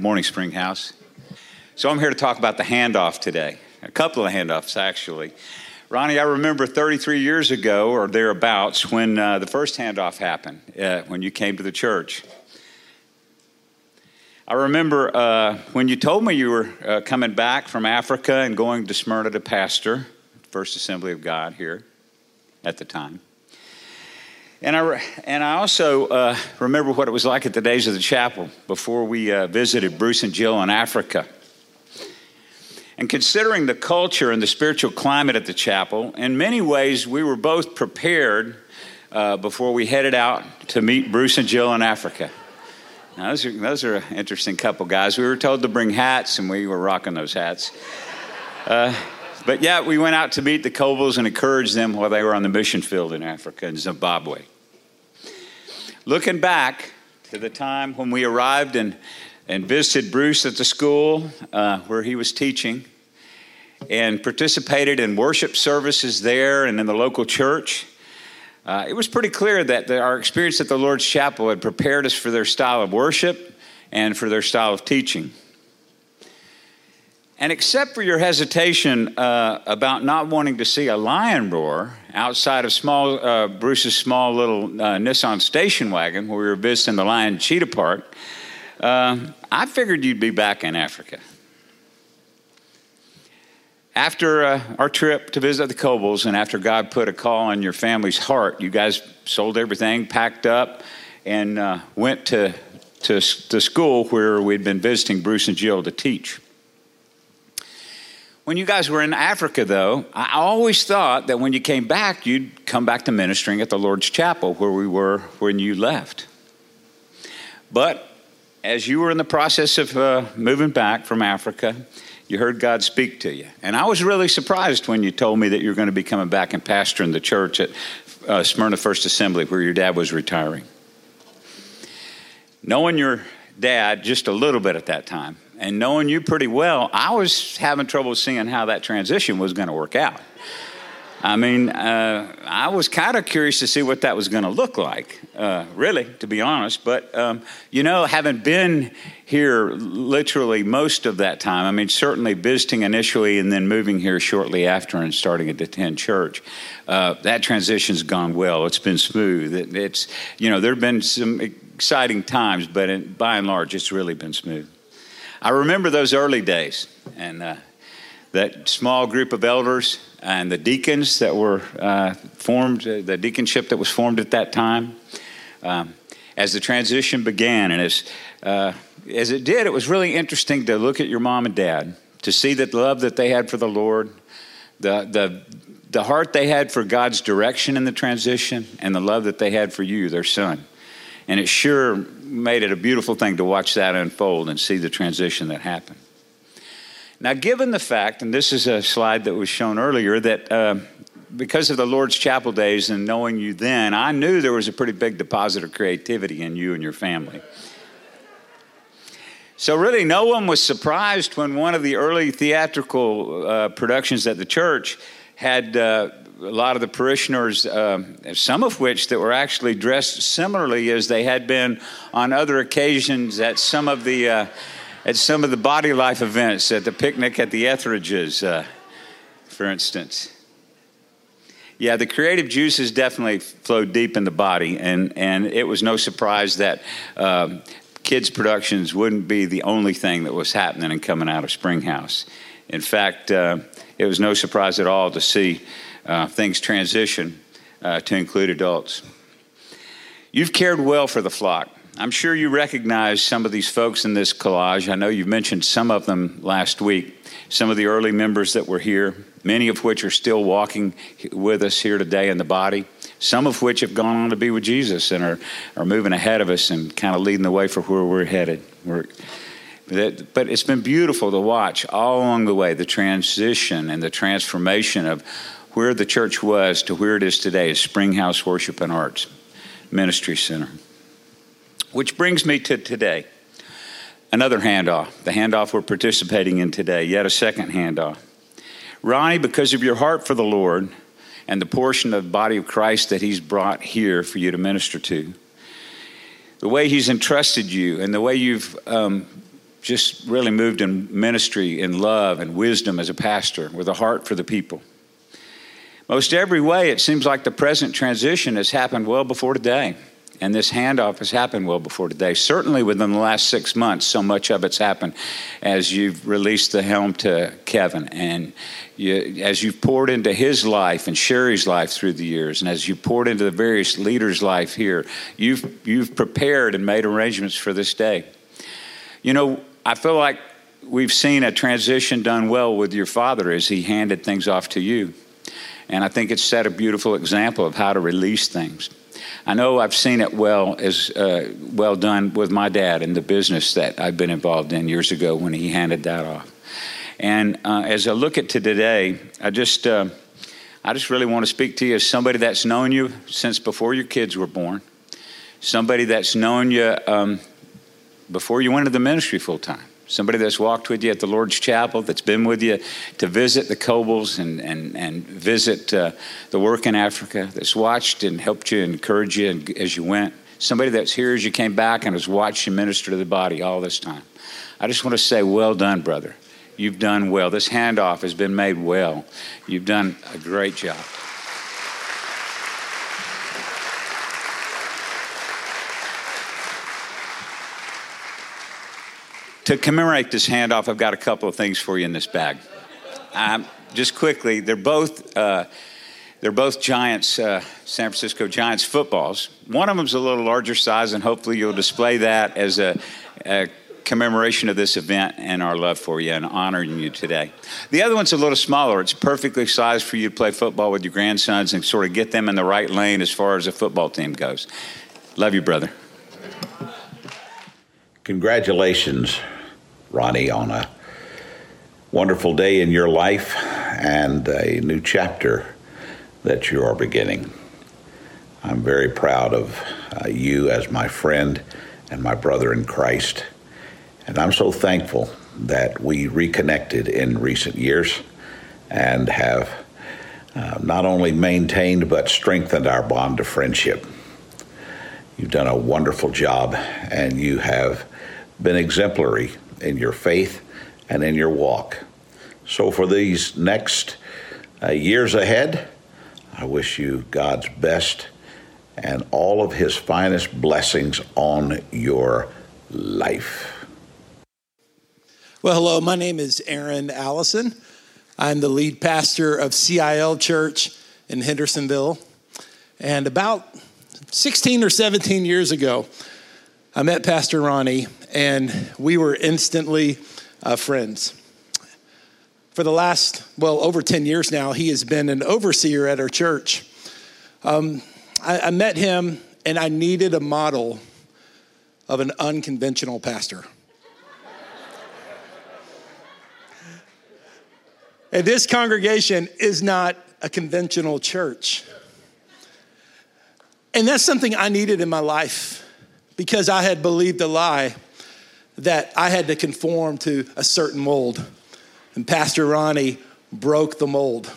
Good morning, Springhouse. So I'm here to talk about the handoff today. A couple of handoffs, actually. Ronnie, I remember 33 years ago or thereabouts when uh, the first handoff happened, uh, when you came to the church. I remember uh, when you told me you were uh, coming back from Africa and going to Smyrna to pastor, First Assembly of God here at the time. And I, and I also uh, remember what it was like at the days of the chapel before we uh, visited Bruce and Jill in Africa. And considering the culture and the spiritual climate at the chapel, in many ways we were both prepared uh, before we headed out to meet Bruce and Jill in Africa. Now, those are, those are an interesting couple guys. We were told to bring hats, and we were rocking those hats. Uh, but yeah, we went out to meet the Cobles and encourage them while they were on the mission field in Africa and Zimbabwe. Looking back to the time when we arrived and, and visited Bruce at the school uh, where he was teaching and participated in worship services there and in the local church, uh, it was pretty clear that the, our experience at the Lord's Chapel had prepared us for their style of worship and for their style of teaching. And except for your hesitation uh, about not wanting to see a lion roar outside of small uh, Bruce's small little uh, Nissan station wagon where we were visiting the Lion Cheetah Park, uh, I figured you'd be back in Africa. After uh, our trip to visit the Cobles, and after God put a call on your family's heart, you guys sold everything, packed up, and uh, went to, to, to school where we'd been visiting Bruce and Jill to teach. When you guys were in Africa, though, I always thought that when you came back, you'd come back to ministering at the Lord's Chapel where we were when you left. But as you were in the process of uh, moving back from Africa, you heard God speak to you. And I was really surprised when you told me that you were going to be coming back and pastoring the church at uh, Smyrna First Assembly where your dad was retiring. Knowing your dad just a little bit at that time, and knowing you pretty well, I was having trouble seeing how that transition was going to work out. I mean, uh, I was kind of curious to see what that was going to look like, uh, really, to be honest. But, um, you know, having been here literally most of that time, I mean, certainly visiting initially and then moving here shortly after and starting at attend church, uh, that transition's gone well. It's been smooth. It, it's, you know, there have been some exciting times, but by and large, it's really been smooth. I remember those early days and uh, that small group of elders and the deacons that were uh, formed, uh, the deaconship that was formed at that time. Um, as the transition began and as, uh, as it did, it was really interesting to look at your mom and dad, to see that love that they had for the Lord, the, the, the heart they had for God's direction in the transition, and the love that they had for you, their son. And it sure made it a beautiful thing to watch that unfold and see the transition that happened. Now, given the fact, and this is a slide that was shown earlier, that uh, because of the Lord's Chapel days and knowing you then, I knew there was a pretty big deposit of creativity in you and your family. So, really, no one was surprised when one of the early theatrical uh, productions at the church had uh, a lot of the parishioners, uh, some of which that were actually dressed similarly as they had been on other occasions at some of the uh, at some of the body life events, at the picnic at the Etheridges, uh, for instance. Yeah, the creative juices definitely flowed deep in the body, and and it was no surprise that. Um, kids productions wouldn't be the only thing that was happening and coming out of Springhouse. In fact, uh, it was no surprise at all to see uh, things transition uh, to include adults. You've cared well for the flock. I'm sure you recognize some of these folks in this collage. I know you've mentioned some of them last week, some of the early members that were here, many of which are still walking with us here today in the body, some of which have gone on to be with Jesus and are, are moving ahead of us and kind of leading the way for where we're headed. We're, but it's been beautiful to watch all along the way the transition and the transformation of where the church was to where it is today, Springhouse Worship and Arts Ministry Center. Which brings me to today. Another handoff, the handoff we're participating in today, yet a second handoff. Ronnie, because of your heart for the Lord and the portion of the body of Christ that He's brought here for you to minister to, the way He's entrusted you and the way you've um, just really moved in ministry, in love, and wisdom as a pastor with a heart for the people. Most every way, it seems like the present transition has happened well before today. And this handoff has happened well before today. Certainly within the last six months, so much of it's happened as you've released the helm to Kevin and you, as you've poured into his life and Sherry's life through the years, and as you poured into the various leaders' life here, you've, you've prepared and made arrangements for this day. You know, I feel like we've seen a transition done well with your father as he handed things off to you. And I think it's set a beautiful example of how to release things. I know I've seen it well as uh, well done with my dad in the business that I've been involved in years ago when he handed that off. And uh, as I look at to today, I just uh, I just really want to speak to you as somebody that's known you since before your kids were born, somebody that's known you um, before you went into the ministry full time somebody that's walked with you at the Lord's Chapel, that's been with you to visit the Cobles and, and, and visit uh, the work in Africa, that's watched and helped you, encourage you as you went. Somebody that's here as you came back and has watched you minister to the body all this time. I just want to say, well done, brother. You've done well. This handoff has been made well. You've done a great job. To commemorate this handoff, I've got a couple of things for you in this bag. Um, just quickly, they're both uh, they're both Giants, uh, San Francisco Giants footballs. One of them's a little larger size, and hopefully you'll display that as a, a commemoration of this event and our love for you and honoring you today. The other one's a little smaller. It's perfectly sized for you to play football with your grandsons and sort of get them in the right lane as far as a football team goes. Love you, brother. Congratulations Ronnie, on a wonderful day in your life and a new chapter that you are beginning. I'm very proud of uh, you as my friend and my brother in Christ. And I'm so thankful that we reconnected in recent years and have uh, not only maintained but strengthened our bond of friendship. You've done a wonderful job and you have been exemplary in your faith and in your walk. So, for these next uh, years ahead, I wish you God's best and all of His finest blessings on your life. Well, hello, my name is Aaron Allison. I'm the lead pastor of CIL Church in Hendersonville. And about 16 or 17 years ago, I met Pastor Ronnie, and we were instantly uh, friends. For the last, well, over 10 years now, he has been an overseer at our church. Um, I, I met him, and I needed a model of an unconventional pastor. and this congregation is not a conventional church. And that's something I needed in my life because I had believed a lie that I had to conform to a certain mold. And Pastor Ronnie broke the mold.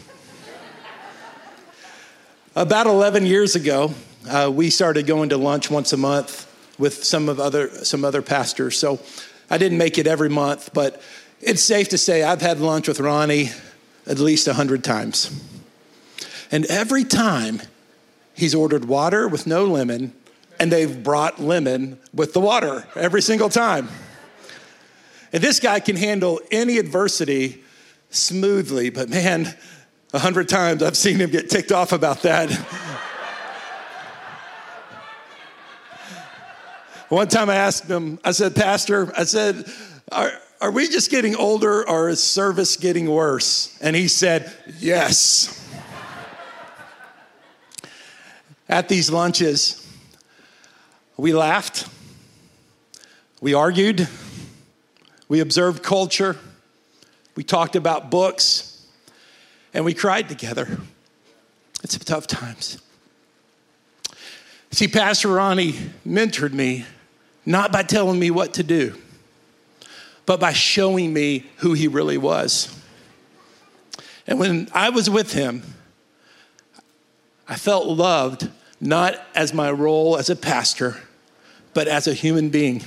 About 11 years ago, uh, we started going to lunch once a month with some of other some other pastors. So I didn't make it every month, but it's safe to say I've had lunch with Ronnie at least 100 times. And every time he's ordered water with no lemon and they've brought lemon with the water every single time. And this guy can handle any adversity smoothly, but man, a hundred times I've seen him get ticked off about that. One time I asked him, I said, Pastor, I said, are, are we just getting older or is service getting worse? And he said, Yes. At these lunches, we laughed, we argued, we observed culture, we talked about books, and we cried together. It's tough times. See, Pastor Ronnie mentored me not by telling me what to do, but by showing me who he really was. And when I was with him, I felt loved not as my role as a pastor, but as a human being.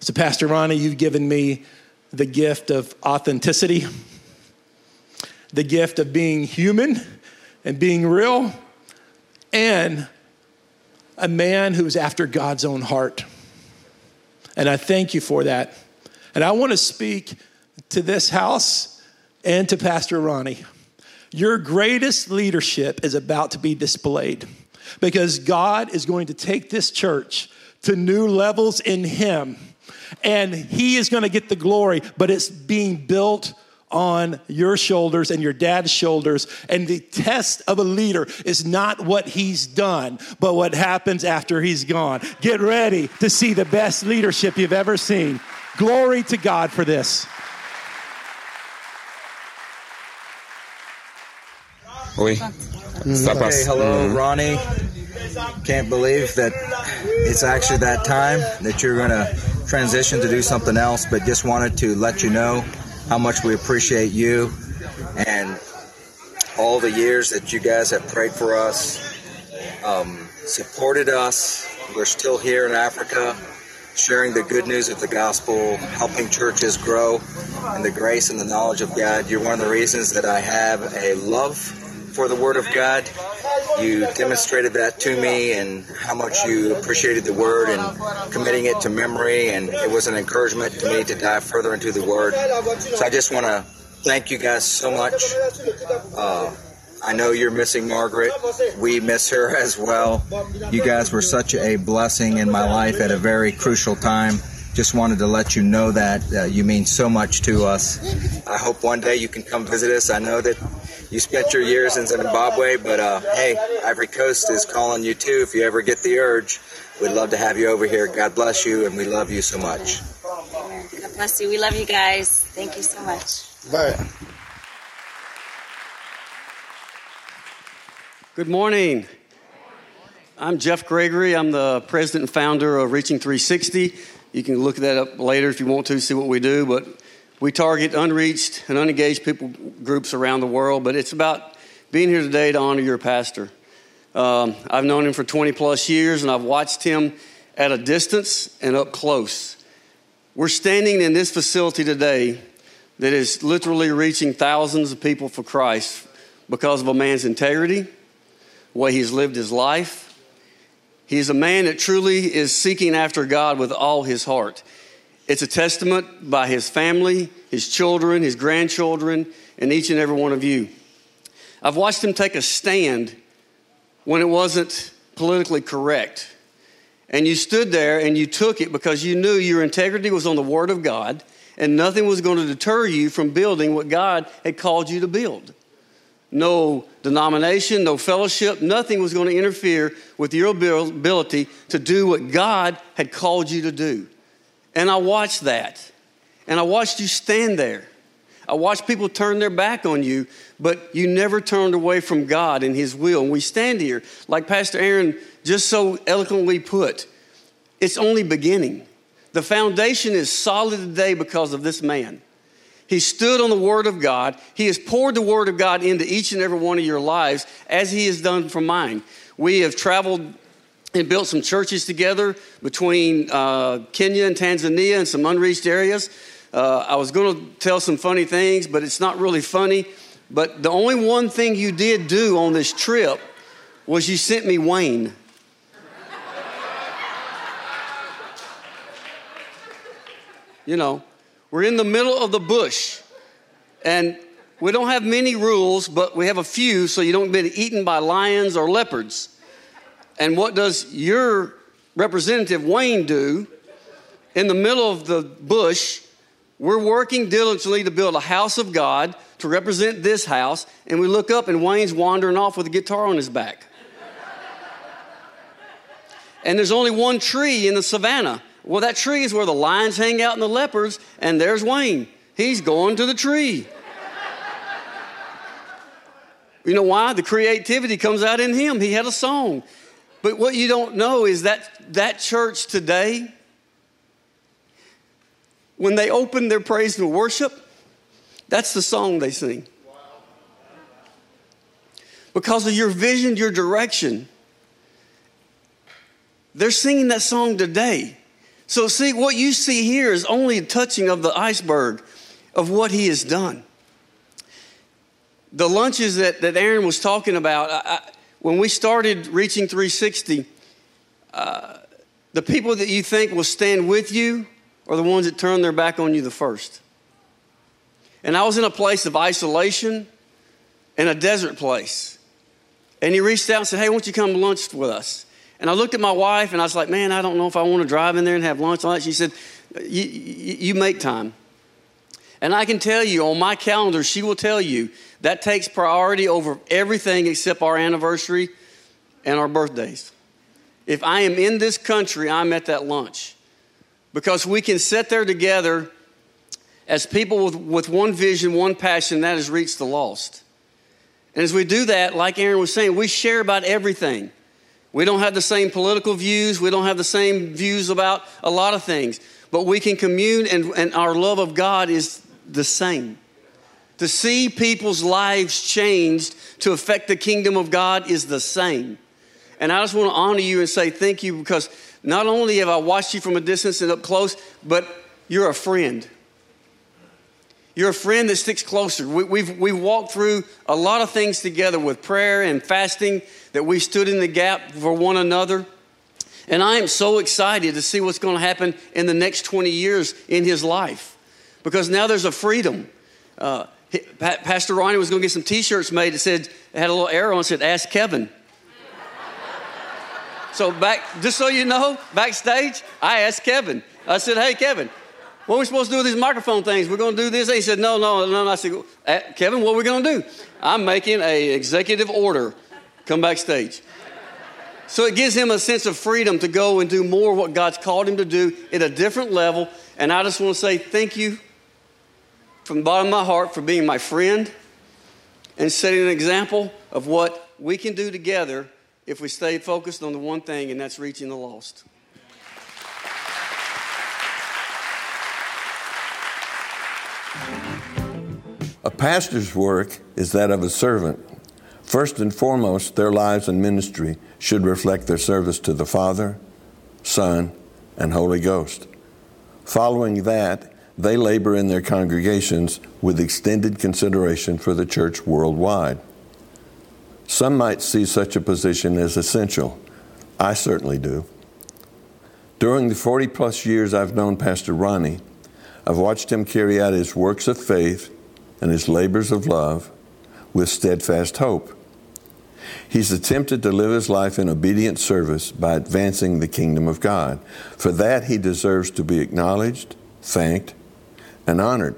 So, Pastor Ronnie, you've given me the gift of authenticity, the gift of being human and being real, and a man who's after God's own heart. And I thank you for that. And I want to speak to this house and to Pastor Ronnie. Your greatest leadership is about to be displayed because God is going to take this church to new levels in Him. And He is going to get the glory, but it's being built on your shoulders and your dad's shoulders. And the test of a leader is not what he's done, but what happens after he's gone. Get ready to see the best leadership you've ever seen. Glory to God for this. Oui. Ça Okay, passe. hello, Ronnie. Can't believe that it's actually that time that you're going to transition to do something else, but just wanted to let you know how much we appreciate you and all the years that you guys have prayed for us, um, supported us. We're still here in Africa, sharing the good news of the gospel, helping churches grow in the grace and the knowledge of God. You're one of the reasons that I have a love for the Word of God. You demonstrated that to me and how much you appreciated the Word and committing it to memory. And it was an encouragement to me to dive further into the Word. So I just want to thank you guys so much. Uh, I know you're missing Margaret. We miss her as well. You guys were such a blessing in my life at a very crucial time. Just wanted to let you know that uh, you mean so much to us. I hope one day you can come visit us. I know that you spent your years in Zimbabwe, but uh, hey, Ivory Coast is calling you too. If you ever get the urge, we'd love to have you over here. God bless you, and we love you so much. God bless you. We love you guys. Thank you so much. Bye. Good morning. I'm Jeff Gregory. I'm the president and founder of Reaching 360. You can look that up later if you want to see what we do, but we target unreached and unengaged people groups around the world. But it's about being here today to honor your pastor. Um, I've known him for 20 plus years, and I've watched him at a distance and up close. We're standing in this facility today that is literally reaching thousands of people for Christ because of a man's integrity, the way he's lived his life. He's a man that truly is seeking after God with all his heart. It's a testament by his family, his children, his grandchildren, and each and every one of you. I've watched him take a stand when it wasn't politically correct. And you stood there and you took it because you knew your integrity was on the Word of God and nothing was going to deter you from building what God had called you to build. No denomination, no fellowship, nothing was going to interfere with your ability to do what God had called you to do. And I watched that. And I watched you stand there. I watched people turn their back on you, but you never turned away from God and His will. And we stand here, like Pastor Aaron just so eloquently put, it's only beginning. The foundation is solid today because of this man. He stood on the Word of God. He has poured the Word of God into each and every one of your lives as He has done for mine. We have traveled and built some churches together between uh, Kenya and Tanzania and some unreached areas. Uh, I was going to tell some funny things, but it's not really funny. But the only one thing you did do on this trip was you sent me Wayne. you know, we're in the middle of the bush, and we don't have many rules, but we have a few so you don't get eaten by lions or leopards. And what does your representative Wayne do? In the middle of the bush, we're working diligently to build a house of God to represent this house, and we look up and Wayne's wandering off with a guitar on his back. and there's only one tree in the savannah. Well, that tree is where the lions hang out and the leopards, and there's Wayne. He's going to the tree. you know why? The creativity comes out in him. He had a song. But what you don't know is that that church today, when they open their praise and worship, that's the song they sing. Because of your vision, your direction. They're singing that song today. So, see, what you see here is only a touching of the iceberg of what he has done. The lunches that, that Aaron was talking about, I, when we started Reaching 360, uh, the people that you think will stand with you are the ones that turn their back on you the first. And I was in a place of isolation in a desert place. And he reached out and said, Hey, won't you come lunch with us? And I looked at my wife and I was like, Man, I don't know if I want to drive in there and have lunch. And She said, You make time. And I can tell you on my calendar, she will tell you that takes priority over everything except our anniversary and our birthdays. If I am in this country, I'm at that lunch. Because we can sit there together as people with, with one vision, one passion, that is reach the lost. And as we do that, like Aaron was saying, we share about everything. We don't have the same political views, we don't have the same views about a lot of things, but we can commune, and, and our love of God is the same. To see people's lives changed to affect the kingdom of God is the same. And I just want to honor you and say thank you because not only have I watched you from a distance and up close, but you're a friend. You're a friend that sticks closer. We, have we've, we've walked through a lot of things together with prayer and fasting that we stood in the gap for one another. And I am so excited to see what's going to happen in the next 20 years in his life because now there's a freedom. Uh, Pastor Ronnie was going to get some t shirts made that said, it had a little arrow and said, Ask Kevin. so, back, just so you know, backstage, I asked Kevin. I said, Hey, Kevin, what are we supposed to do with these microphone things? We're going to do this. He said, no, no, no. I said, Kevin, what are we going to do? I'm making a executive order. Come backstage. So it gives him a sense of freedom to go and do more what God's called him to do at a different level. And I just want to say thank you from the bottom of my heart for being my friend and setting an example of what we can do together if we stay focused on the one thing, and that's reaching the lost. A pastor's work is that of a servant. First and foremost, their lives and ministry should reflect their service to the Father, Son, and Holy Ghost. Following that, they labor in their congregations with extended consideration for the church worldwide. Some might see such a position as essential. I certainly do. During the 40 plus years I've known Pastor Ronnie, I've watched him carry out his works of faith and his labors of love with steadfast hope. He's attempted to live his life in obedient service by advancing the kingdom of God. For that, he deserves to be acknowledged, thanked, and honored.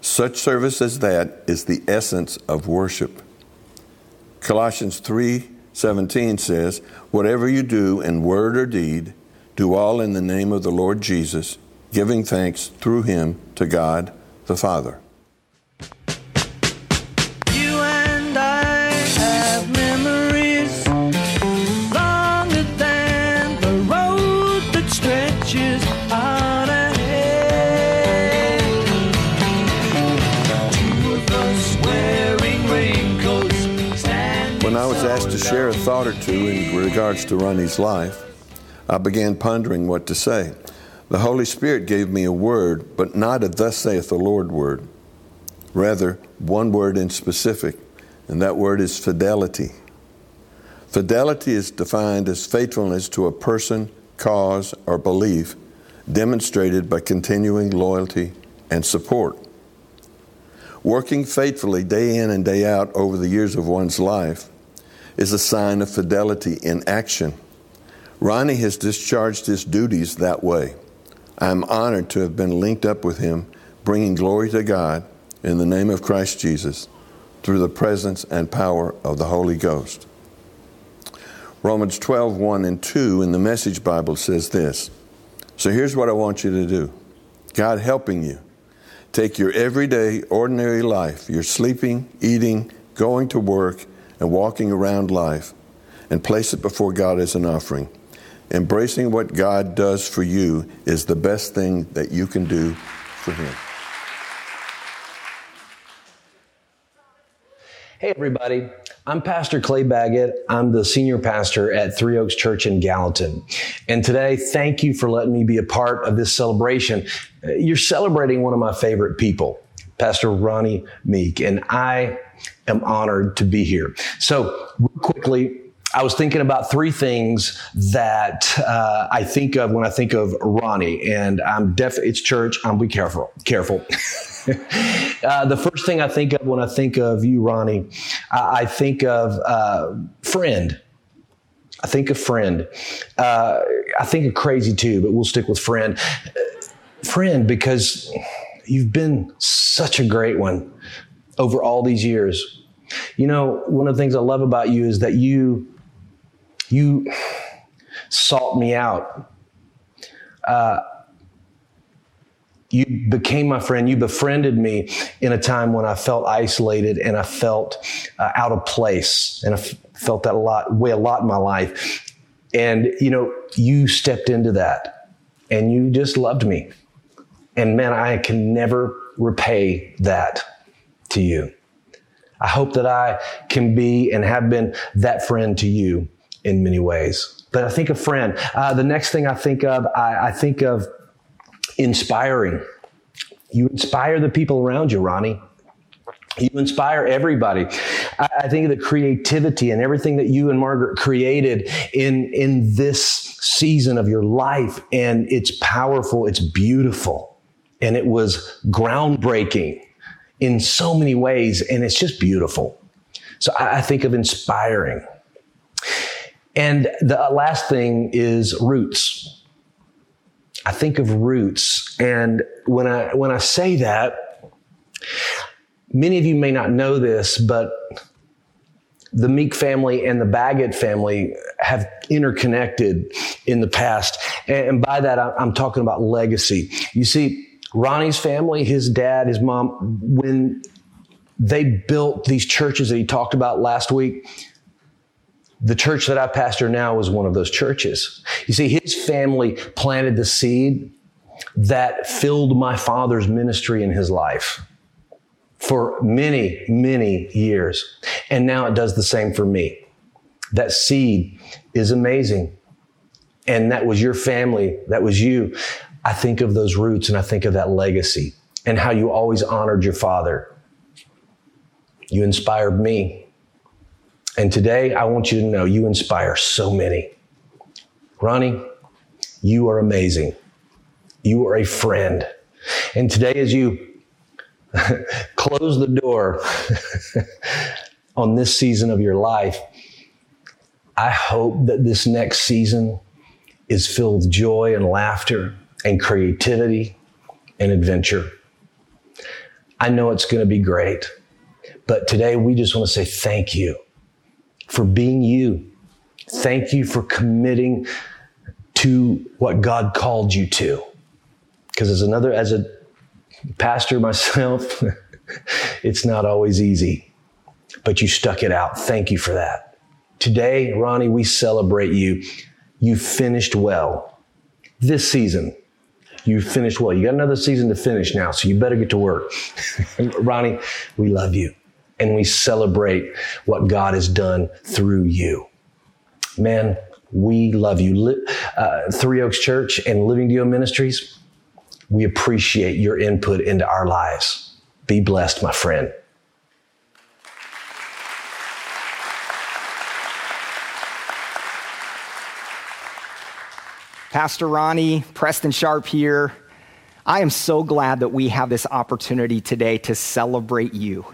Such service as that is the essence of worship. Colossians 3:17 says, "Whatever you do in word or deed, do all in the name of the Lord Jesus, giving thanks through him to God the Father." To share a thought or two in regards to Ronnie's life, I began pondering what to say. The Holy Spirit gave me a word, but not a thus saith the Lord word. Rather, one word in specific, and that word is fidelity. Fidelity is defined as faithfulness to a person, cause, or belief demonstrated by continuing loyalty and support. Working faithfully day in and day out over the years of one's life is a sign of fidelity in action. Ronnie has discharged his duties that way. I am honored to have been linked up with him, bringing glory to God in the name of Christ Jesus through the presence and power of the Holy Ghost. Romans 12, 1 and 2 in the Message Bible says this. So here's what I want you to do God helping you. Take your everyday, ordinary life, your sleeping, eating, going to work, and walking around life and place it before God as an offering. Embracing what God does for you is the best thing that you can do for Him. Hey, everybody. I'm Pastor Clay Baggett. I'm the senior pastor at Three Oaks Church in Gallatin. And today, thank you for letting me be a part of this celebration. You're celebrating one of my favorite people, Pastor Ronnie Meek, and I am honored to be here. So, quickly, I was thinking about three things that uh, I think of when I think of Ronnie, and I'm deaf. It's church. I'm be careful. Careful. uh, the first thing I think of when I think of you, Ronnie, I, I think of uh, friend. I think of friend. Uh, I think of crazy too, but we'll stick with friend. Friend, because you've been such a great one over all these years. You know, one of the things I love about you is that you you sought me out. Uh, you became my friend. You befriended me in a time when I felt isolated and I felt uh, out of place, and I f- felt that a lot, way a lot in my life. And you know, you stepped into that, and you just loved me. And man, I can never repay that to you. I hope that I can be and have been that friend to you in many ways. But I think of friend. Uh, the next thing I think of, I, I think of inspiring. You inspire the people around you, Ronnie. You inspire everybody. I, I think of the creativity and everything that you and Margaret created in, in this season of your life. And it's powerful, it's beautiful, and it was groundbreaking in so many ways. And it's just beautiful. So I, I think of inspiring. And the uh, last thing is roots. I think of roots. And when I, when I say that, many of you may not know this, but the Meek family and the Baggett family have interconnected in the past. And by that, I'm talking about legacy. You see, Ronnie's family, his dad, his mom, when they built these churches that he talked about last week, the church that I pastor now is one of those churches. You see, his family planted the seed that filled my father's ministry in his life for many, many years. And now it does the same for me. That seed is amazing. And that was your family. That was you. I think of those roots and I think of that legacy and how you always honored your father. You inspired me. And today, I want you to know you inspire so many. Ronnie, you are amazing. You are a friend. And today, as you close the door on this season of your life, I hope that this next season is filled with joy and laughter and creativity and adventure. I know it's going to be great, but today we just want to say thank you for being you. Thank you for committing to what God called you to. Because as another, as a pastor myself, it's not always easy, but you stuck it out. Thank you for that. Today, Ronnie, we celebrate you. You finished well this season. You finished well. You got another season to finish now, so you better get to work. Ronnie, we love you and we celebrate what God has done through you. Man, we love you. Uh, Three Oaks Church and Living Deal Ministries, we appreciate your input into our lives. Be blessed, my friend. Pastor Ronnie, Preston Sharp here. I am so glad that we have this opportunity today to celebrate you.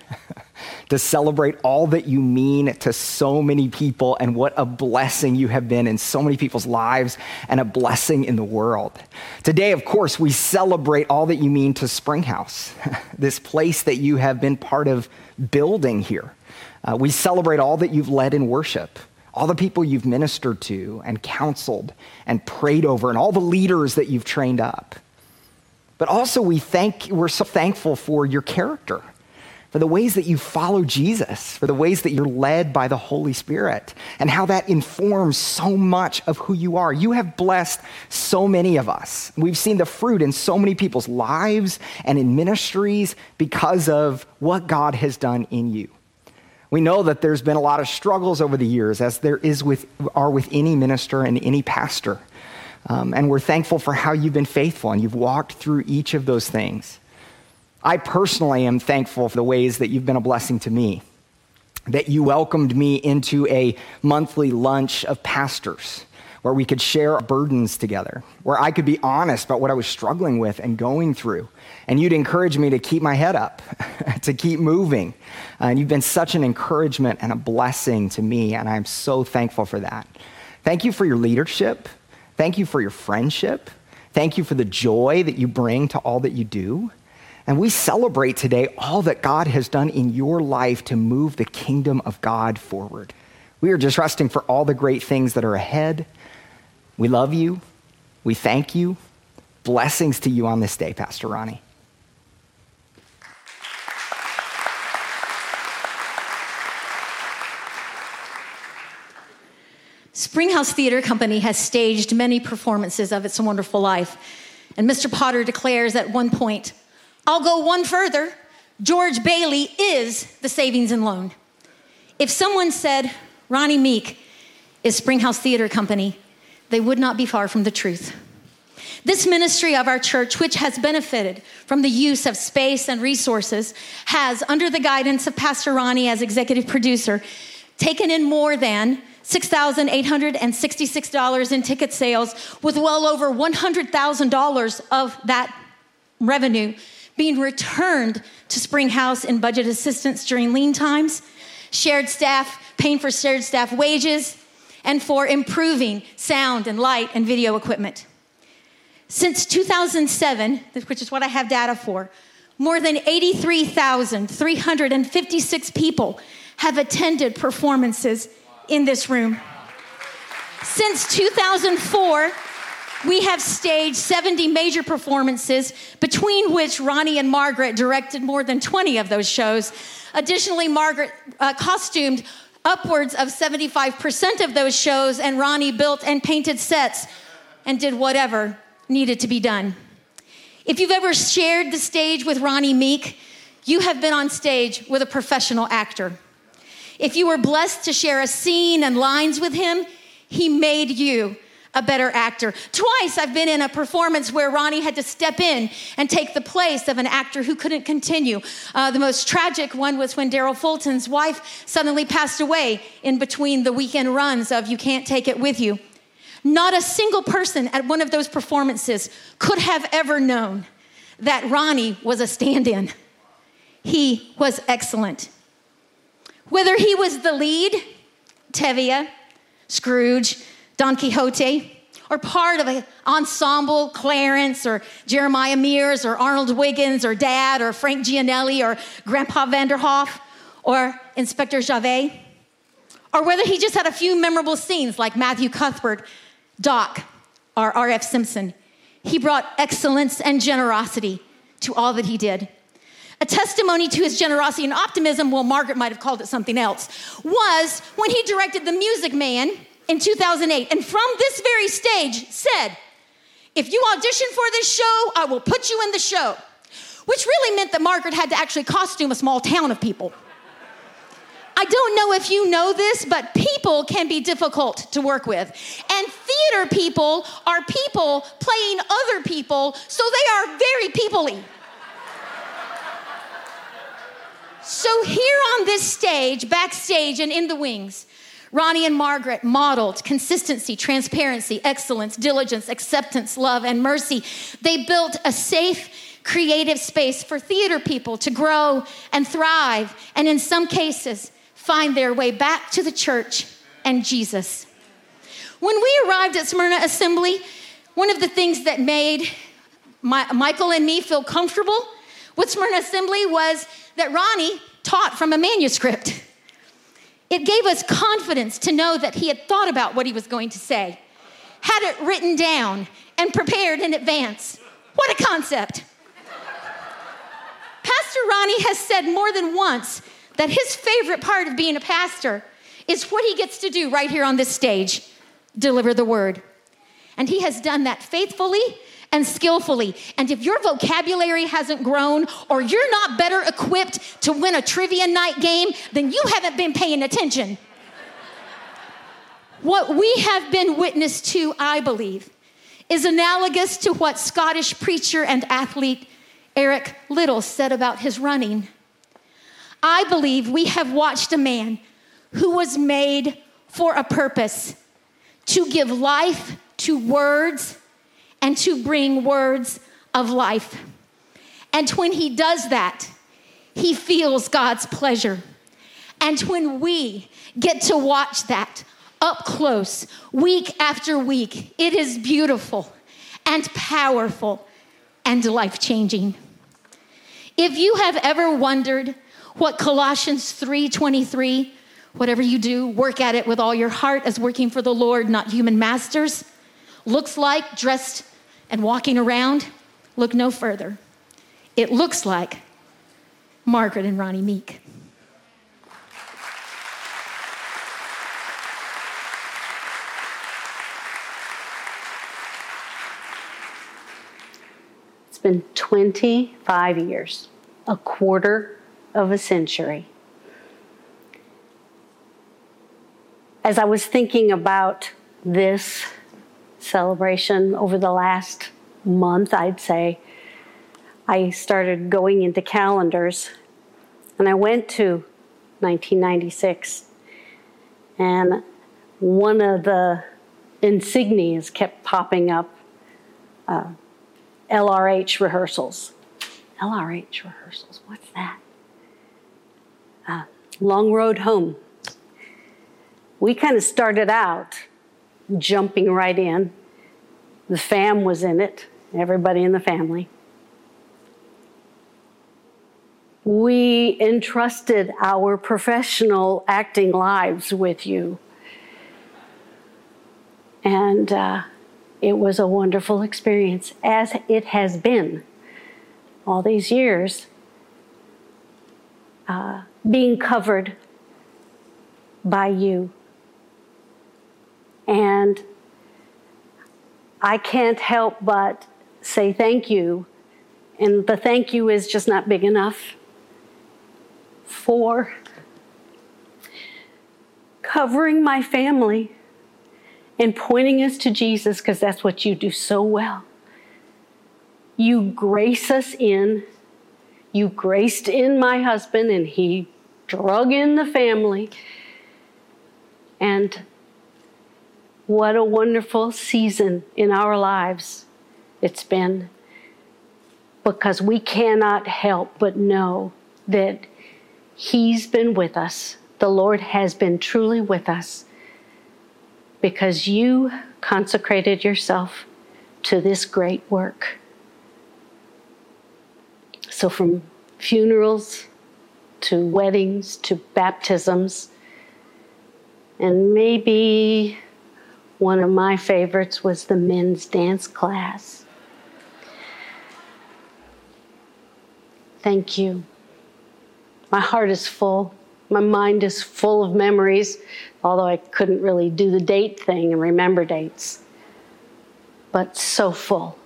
to celebrate all that you mean to so many people and what a blessing you have been in so many people's lives and a blessing in the world. Today, of course, we celebrate all that you mean to Springhouse, this place that you have been part of building here. Uh, we celebrate all that you've led in worship all the people you've ministered to and counseled and prayed over, and all the leaders that you've trained up. But also, we thank, we're so thankful for your character for the ways that you follow Jesus, for the ways that you're led by the Holy Spirit, and how that informs so much of who you are. You have blessed so many of us. We've seen the fruit in so many people's lives and in ministries because of what God has done in you. We know that there's been a lot of struggles over the years, as there is with, are with any minister and any pastor. Um, and we're thankful for how you've been faithful and you've walked through each of those things. I personally am thankful for the ways that you've been a blessing to me, that you welcomed me into a monthly lunch of pastors where we could share burdens together, where I could be honest about what I was struggling with and going through. And you'd encourage me to keep my head up, to keep moving. Uh, and you've been such an encouragement and a blessing to me, and I'm so thankful for that. Thank you for your leadership. Thank you for your friendship. Thank you for the joy that you bring to all that you do. And we celebrate today all that God has done in your life to move the kingdom of God forward. We are just resting for all the great things that are ahead. We love you. We thank you. Blessings to you on this day, Pastor Ronnie. Springhouse Theater Company has staged many performances of It's a Wonderful Life. And Mr. Potter declares at one point, I'll go one further. George Bailey is the savings and loan. If someone said Ronnie Meek is Springhouse Theater Company, they would not be far from the truth. This ministry of our church, which has benefited from the use of space and resources, has, under the guidance of Pastor Ronnie as executive producer, taken in more than $6,866 in ticket sales, with well over $100,000 of that revenue being returned to Spring House in budget assistance during lean times, shared staff, paying for shared staff wages, and for improving sound and light and video equipment. Since 2007, which is what I have data for, more than 83,356 people have attended performances in this room. Since 2004, we have staged 70 major performances, between which Ronnie and Margaret directed more than 20 of those shows. Additionally, Margaret uh, costumed upwards of 75% of those shows, and Ronnie built and painted sets and did whatever needed to be done. If you've ever shared the stage with Ronnie Meek, you have been on stage with a professional actor. If you were blessed to share a scene and lines with him, he made you a better actor. Twice I've been in a performance where Ronnie had to step in and take the place of an actor who couldn't continue. Uh, the most tragic one was when Daryl Fulton's wife suddenly passed away in between the weekend runs of You Can't Take It With You. Not a single person at one of those performances could have ever known that Ronnie was a stand in. He was excellent. Whether he was the lead, Tevye, Scrooge, Don Quixote, or part of an ensemble, Clarence or Jeremiah Mears or Arnold Wiggins or Dad or Frank Gianelli or Grandpa Vanderhof or Inspector Javert, or whether he just had a few memorable scenes like Matthew Cuthbert, Doc, or R.F. Simpson. He brought excellence and generosity to all that he did. A testimony to his generosity and optimism, well, Margaret might have called it something else, was when he directed The Music Man in 2008. And from this very stage said, if you audition for this show, I will put you in the show. Which really meant that Margaret had to actually costume a small town of people. I don't know if you know this, but people can be difficult to work with. And theater people are people playing other people, so they are very peoply. So, here on this stage, backstage, and in the wings, Ronnie and Margaret modeled consistency, transparency, excellence, diligence, acceptance, love, and mercy. They built a safe, creative space for theater people to grow and thrive, and in some cases, find their way back to the church and Jesus. When we arrived at Smyrna Assembly, one of the things that made my, Michael and me feel comfortable with Smyrna Assembly was that Ronnie taught from a manuscript. It gave us confidence to know that he had thought about what he was going to say, had it written down, and prepared in advance. What a concept! Pastor Ronnie has said more than once that his favorite part of being a pastor is what he gets to do right here on this stage deliver the word. And he has done that faithfully and skillfully. And if your vocabulary hasn't grown or you're not better equipped to win a trivia night game, then you haven't been paying attention. What we have been witness to, I believe, is analogous to what Scottish preacher and athlete Eric Liddell said about his running. I believe we have watched a man who was made for a purpose to give life to words and to bring words of life. And when he does that, he feels God's pleasure. And when we get to watch that up close, week after week, it is beautiful and powerful and life changing. If you have ever wondered what Colossians 3:23, whatever you do, work at it with all your heart as working for the Lord, not human masters, looks like dressed and walking around, look no further. It looks like Margaret and Ronnie Meek. It's been 25 years, a quarter of a century. As I was thinking about this celebration over the last month, I'd say, I started going into calendars and I went to 1996. And one of the insignias kept popping up uh, LRH rehearsals. LRH rehearsals, what's that? Uh, Long Road Home. We kind of started out jumping right in. The fam was in it, everybody in the family. We entrusted our professional acting lives with you. And uh, it was a wonderful experience, as it has been all these years, uh, being covered by you and I can't help but say thank you. And the thank you is just not big enough for covering my family and pointing us to Jesus because that's what you do so well. You grace us in. You graced in my husband, and he drug in the family. And what a wonderful season in our lives it's been. Because we cannot help but know that He's been with us. The Lord has been truly with us because you consecrated yourself to this great work. So, from funerals to weddings to baptisms, and maybe one of my favorites was the men's dance class. Thank you. My heart is full. My mind is full of memories, although I couldn't really do the date thing and remember dates. But so full.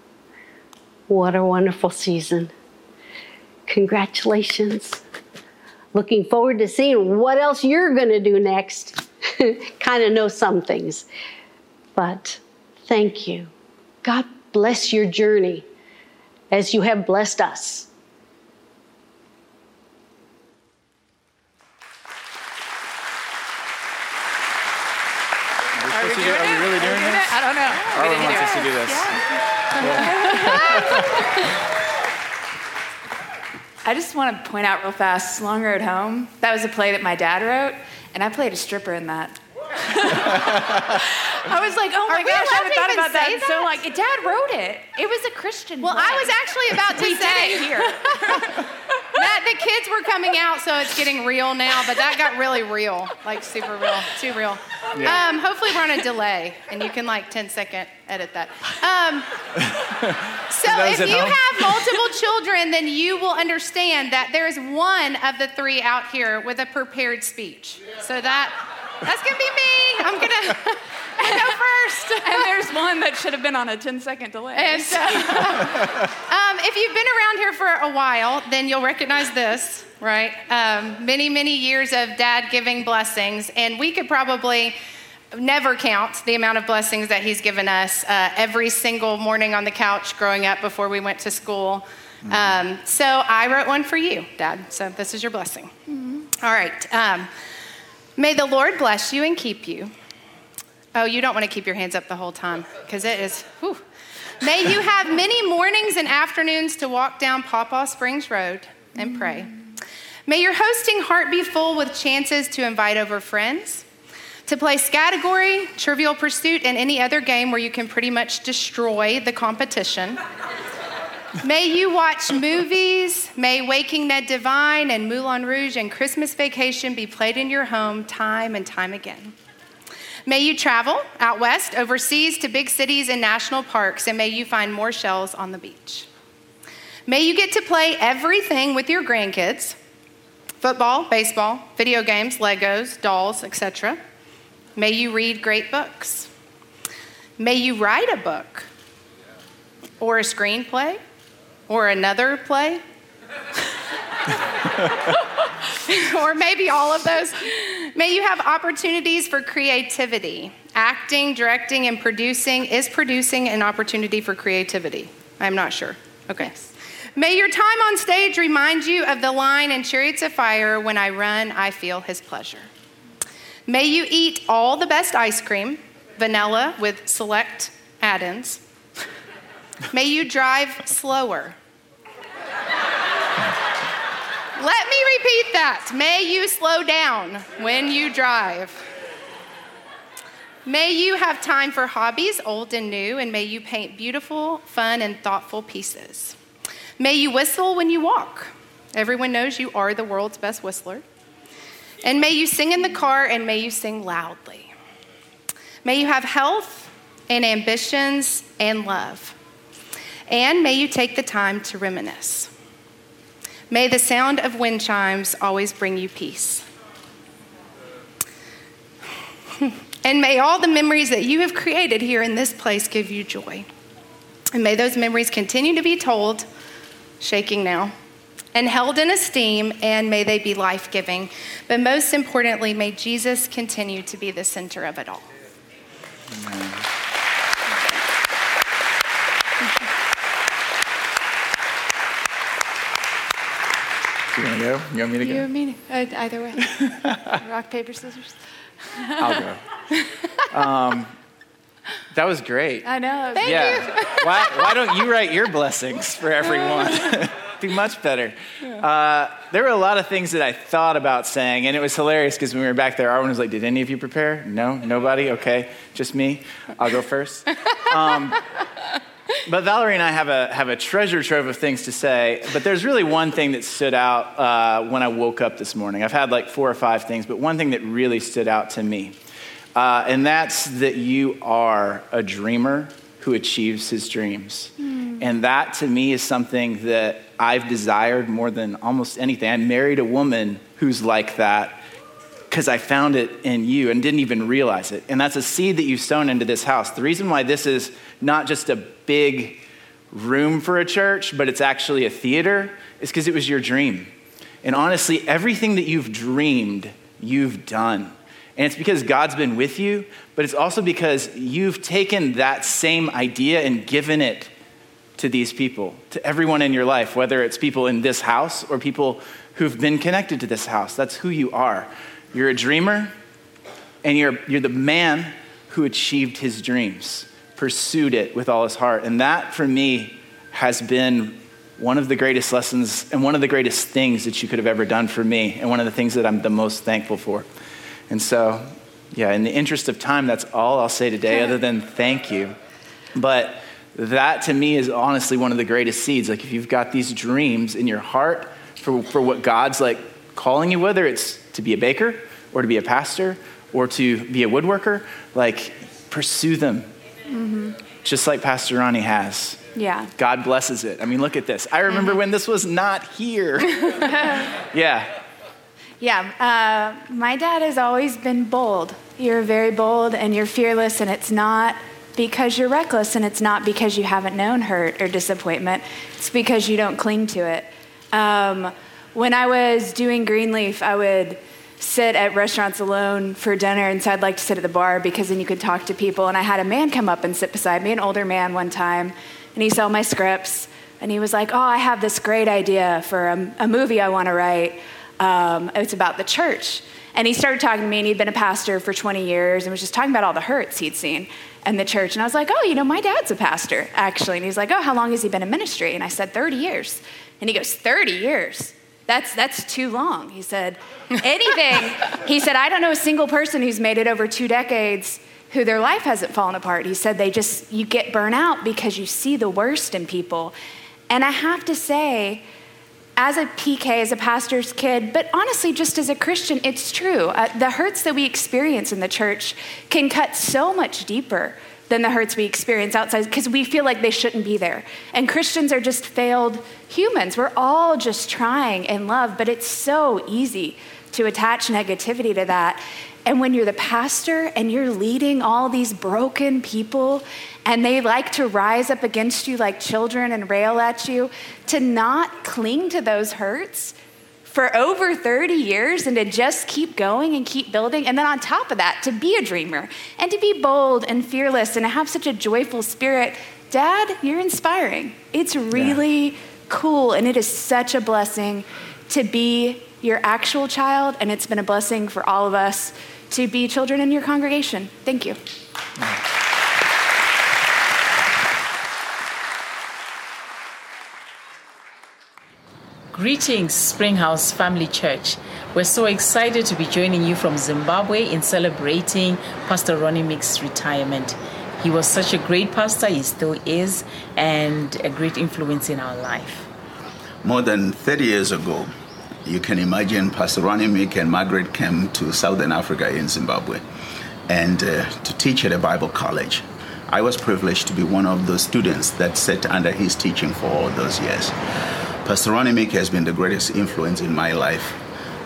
What a wonderful season. Congratulations. Looking forward to seeing what else you're going to do next. kind of know some things. But thank you. God bless your journey as you have blessed us. Are we, doing? Are we really doing this? I don't know. Arlen wants us to do this. I just want to point out real fast Long Road Home. That was a play that my dad wrote, and I played a stripper in that. I was like, oh my Are gosh, I allowed haven't to thought about that. say in So like, Dad wrote it. It was a Christian. Well, I was actually about to say it here. that the kids were coming out, so it's getting real now. But that got really real, like super real, too real. Yeah. Um, hopefully, we're on a delay, and you can like 10 second edit that. Um, so those if you home. have multiple children, then you will understand that there is one of the three out here with a prepared speech. So that that's gonna be me. I'm gonna. go first. and there's one that should have been on a 10 second delay. And so, um, if you've been around here for a while, then you'll recognize this, right? Um, many, many years of dad giving blessings, and we could probably never count the amount of blessings that he's given us uh, every single morning on the couch growing up before we went to school. Um, so I wrote one for you, Dad. So this is your blessing. All right. May the Lord bless you and keep you. Oh, you don't want to keep your hands up the whole time because it is. Whew. May you have many mornings and afternoons to walk down Pawpaw Springs Road and pray. May your hosting heart be full with chances to invite over friends, to play Scattergory, Trivial Pursuit, and any other game where you can pretty much destroy the competition. May you watch movies. May Waking Ned Devine and Moulin Rouge and Christmas Vacation be played in your home time and time again. May you travel out west, overseas to big cities and national parks, and may you find more shells on the beach. May you get to play everything with your grandkids football, baseball, video games, Legos, dolls, etc. May you read great books. May you write a book or a screenplay or another play. or maybe all of those. May you have opportunities for creativity. Acting, directing, and producing is producing an opportunity for creativity. I'm not sure. Okay. May your time on stage remind you of the line in Chariots of Fire when I run, I feel his pleasure. May you eat all the best ice cream, vanilla with select add ins. May you drive slower. Let me repeat that. May you slow down when you drive. May you have time for hobbies, old and new, and may you paint beautiful, fun, and thoughtful pieces. May you whistle when you walk. Everyone knows you are the world's best whistler. And may you sing in the car and may you sing loudly. May you have health and ambitions and love. And may you take the time to reminisce. May the sound of wind chimes always bring you peace. and may all the memories that you have created here in this place give you joy. And may those memories continue to be told, shaking now, and held in esteem, and may they be life giving. But most importantly, may Jesus continue to be the center of it all. Amen. You want to go? You want me to go? You and me, uh, either way. Rock, paper, scissors. I'll go. Um, that was great. I know. Thank yeah. you. why, why don't you write your blessings for everyone? Be much better. Uh, there were a lot of things that I thought about saying, and it was hilarious because when we were back there, Arwen was like, "Did any of you prepare? No, nobody. Okay, just me. I'll go first. Um, but Valerie and I have a, have a treasure trove of things to say, but there's really one thing that stood out uh, when I woke up this morning. I've had like four or five things, but one thing that really stood out to me, uh, and that's that you are a dreamer who achieves his dreams. Mm. And that to me is something that I've desired more than almost anything. I married a woman who's like that because I found it in you and didn't even realize it. And that's a seed that you've sown into this house. The reason why this is not just a big room for a church, but it's actually a theater, is because it was your dream. And honestly, everything that you've dreamed, you've done. And it's because God's been with you, but it's also because you've taken that same idea and given it to these people, to everyone in your life, whether it's people in this house or people who've been connected to this house. That's who you are. You're a dreamer, and you're, you're the man who achieved his dreams, pursued it with all his heart. And that, for me, has been one of the greatest lessons and one of the greatest things that you could have ever done for me, and one of the things that I'm the most thankful for. And so, yeah, in the interest of time, that's all I'll say today, other than thank you. But that to me is honestly one of the greatest seeds. Like, if you've got these dreams in your heart for, for what God's like calling you, whether it's to be a baker or to be a pastor or to be a woodworker, like pursue them. Mm-hmm. Just like Pastor Ronnie has. Yeah. God blesses it. I mean, look at this. I remember mm-hmm. when this was not here. yeah. Yeah. Uh, my dad has always been bold you're very bold and you're fearless, and it's not because you're reckless, and it's not because you haven't known hurt or disappointment. It's because you don't cling to it. Um, when I was doing Greenleaf, I would sit at restaurants alone for dinner, and so I'd like to sit at the bar because then you could talk to people. And I had a man come up and sit beside me, an older man one time, and he saw my scripts, and he was like, "Oh, I have this great idea for a, a movie I want to write. Um, it's about the church." And he started talking to me, and he'd been a pastor for 20 years, and was just talking about all the hurts he'd seen in the church. And I was like, "Oh, you know, my dad's a pastor, actually." And he's like, "Oh, how long has he been in ministry?" And I said, "30 years." And he goes, "30 years." That's, that's too long. He said, anything. he said, I don't know a single person who's made it over two decades who their life hasn't fallen apart. He said, they just, you get burnt out because you see the worst in people. And I have to say, as a PK, as a pastor's kid, but honestly, just as a Christian, it's true. Uh, the hurts that we experience in the church can cut so much deeper than the hurts we experience outside because we feel like they shouldn't be there. And Christians are just failed humans. We're all just trying in love, but it's so easy to attach negativity to that. And when you're the pastor and you're leading all these broken people and they like to rise up against you like children and rail at you, to not cling to those hurts for over 30 years and to just keep going and keep building. And then on top of that, to be a dreamer and to be bold and fearless and to have such a joyful spirit. Dad, you're inspiring. It's really yeah. cool and it is such a blessing to be your actual child. And it's been a blessing for all of us to be children in your congregation. Thank you. Greetings, Springhouse Family Church. We're so excited to be joining you from Zimbabwe in celebrating Pastor Ronnie Meek's retirement. He was such a great pastor, he still is, and a great influence in our life. More than 30 years ago, you can imagine Pastor Ronnie Meek and Margaret came to Southern Africa in Zimbabwe and uh, to teach at a Bible college. I was privileged to be one of those students that sat under his teaching for all those years. Pastor Ronnie Meek has been the greatest influence in my life.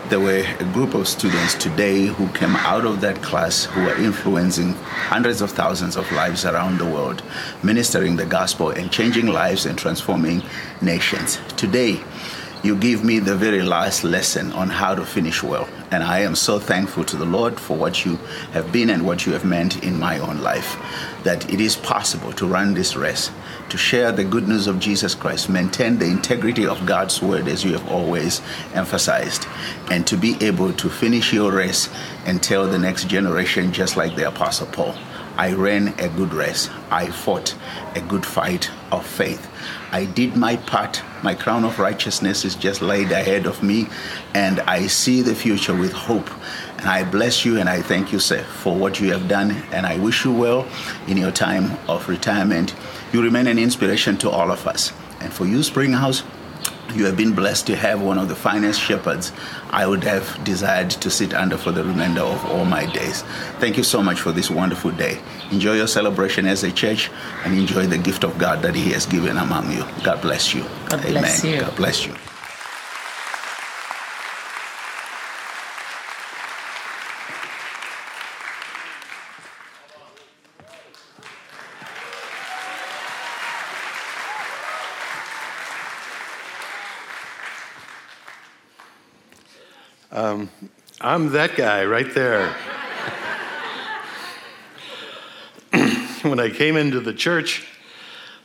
There were a group of students today who came out of that class who are influencing hundreds of thousands of lives around the world, ministering the gospel and changing lives and transforming nations. Today, you give me the very last lesson on how to finish well. And I am so thankful to the Lord for what you have been and what you have meant in my own life. That it is possible to run this race, to share the good news of Jesus Christ, maintain the integrity of God's word as you have always emphasized, and to be able to finish your race and tell the next generation, just like the Apostle Paul. I ran a good race. I fought a good fight of faith. I did my part. My crown of righteousness is just laid ahead of me, and I see the future with hope. And I bless you and I thank you, sir, for what you have done. And I wish you well in your time of retirement. You remain an inspiration to all of us. And for you, Springhouse, you have been blessed to have one of the finest shepherds I would have desired to sit under for the remainder of all my days. Thank you so much for this wonderful day. Enjoy your celebration as a church and enjoy the gift of God that He has given among you. God bless you. God Amen. bless you. God bless you. Um, I'm that guy right there. when I came into the church,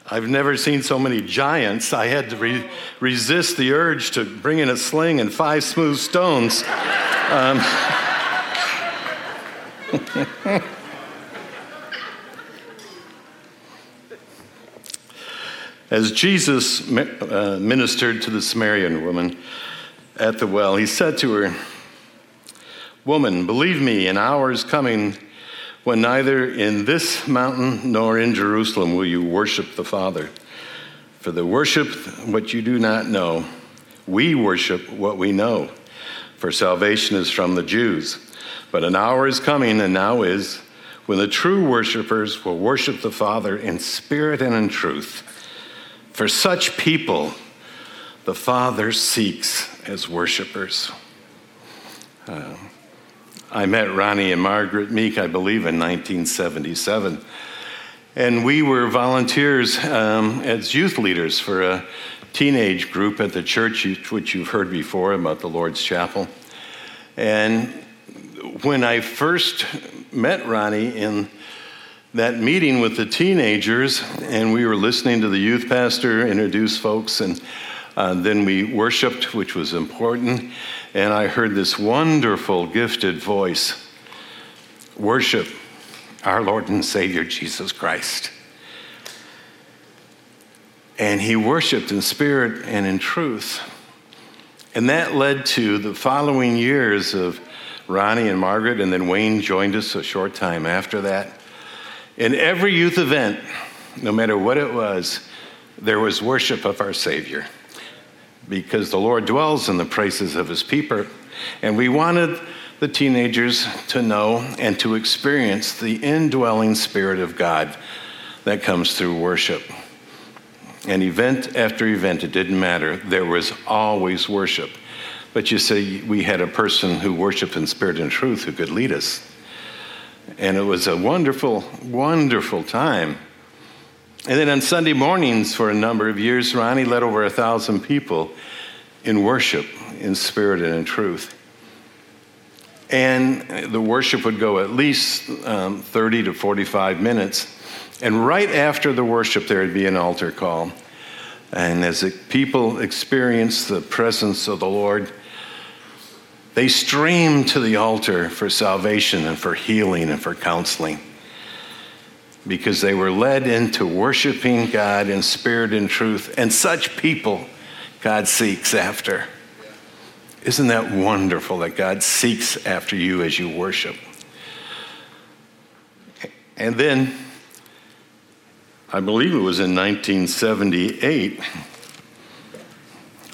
I've never seen so many giants. I had to re- resist the urge to bring in a sling and five smooth stones. Um, As Jesus uh, ministered to the Samaritan woman, at the well, he said to her, Woman, believe me, an hour is coming when neither in this mountain nor in Jerusalem will you worship the Father. For the worship what you do not know, we worship what we know, for salvation is from the Jews. But an hour is coming, and now is, when the true worshipers will worship the Father in spirit and in truth. For such people, the Father seeks as worshipers. Uh, I met Ronnie and Margaret Meek, I believe, in 1977. And we were volunteers um, as youth leaders for a teenage group at the church, which you've heard before about the Lord's Chapel. And when I first met Ronnie in that meeting with the teenagers, and we were listening to the youth pastor introduce folks, and uh, then we worshiped, which was important, and I heard this wonderful, gifted voice worship our Lord and Savior Jesus Christ. And he worshiped in spirit and in truth. And that led to the following years of Ronnie and Margaret, and then Wayne joined us a short time after that. In every youth event, no matter what it was, there was worship of our Savior because the Lord dwells in the praises of his people. And we wanted the teenagers to know and to experience the indwelling Spirit of God that comes through worship. And event after event, it didn't matter, there was always worship. But you see, we had a person who worshiped in spirit and truth who could lead us. And it was a wonderful, wonderful time. And then on Sunday mornings for a number of years, Ronnie led over a thousand people in worship, in spirit and in truth. And the worship would go at least um, 30 to 45 minutes. And right after the worship, there would be an altar call. And as people experienced the presence of the Lord, they streamed to the altar for salvation and for healing and for counseling because they were led into worshiping God in spirit and truth. And such people God seeks after. Isn't that wonderful that God seeks after you as you worship? And then, I believe it was in 1978,